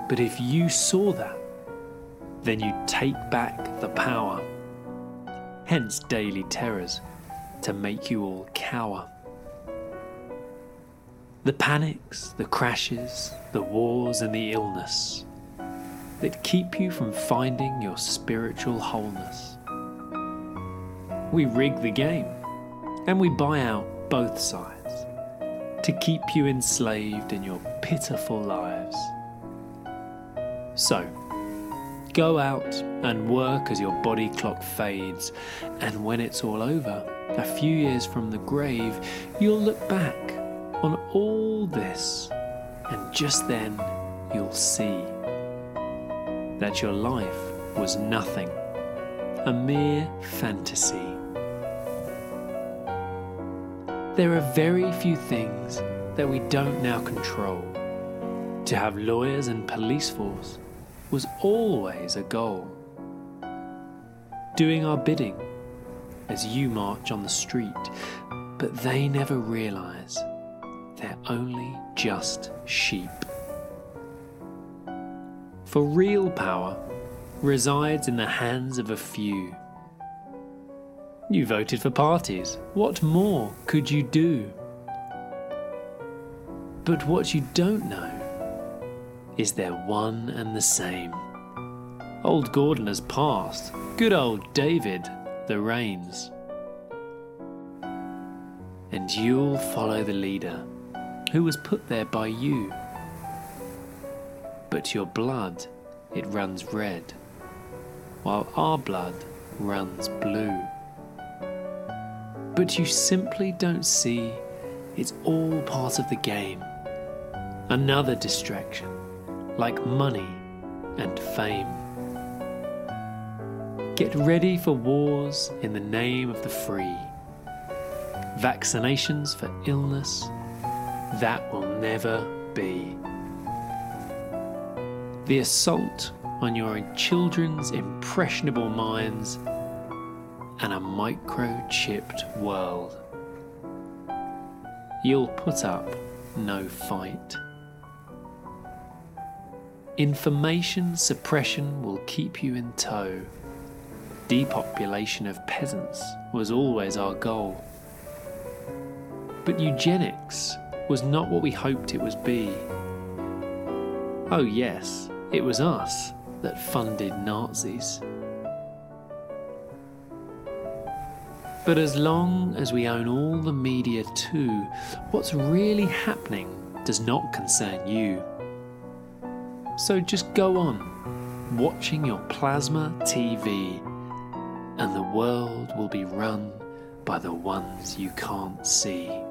But if you saw that, then you'd take back the power. Hence daily terrors to make you all cower. The panics, the crashes, the wars, and the illness that keep you from finding your spiritual wholeness. We rig the game and we buy out both sides to keep you enslaved in your pitiful lives. So, go out and work as your body clock fades, and when it's all over, a few years from the grave, you'll look back on all this, and just then you'll see that your life was nothing, a mere fantasy. There are very few things that we don't now control. To have lawyers and police force was always a goal. Doing our bidding as you march on the street, but they never realize they're only just sheep. For real power resides in the hands of a few. You voted for parties. What more could you do? But what you don't know is they're one and the same. Old Gordon has passed. Good old David, the reins. And you'll follow the leader who was put there by you. But your blood, it runs red, while our blood runs blue. But you simply don't see it's all part of the game. Another distraction, like money and fame. Get ready for wars in the name of the free. Vaccinations for illness, that will never be. The assault on your children's impressionable minds and a microchipped world. You'll put up no fight. Information suppression will keep you in tow. Depopulation of peasants was always our goal. But eugenics was not what we hoped it was be. Oh, yes, it was us that funded Nazis. But as long as we own all the media too, what's really happening does not concern you. So just go on, watching your plasma TV, and the world will be run by the ones you can't see.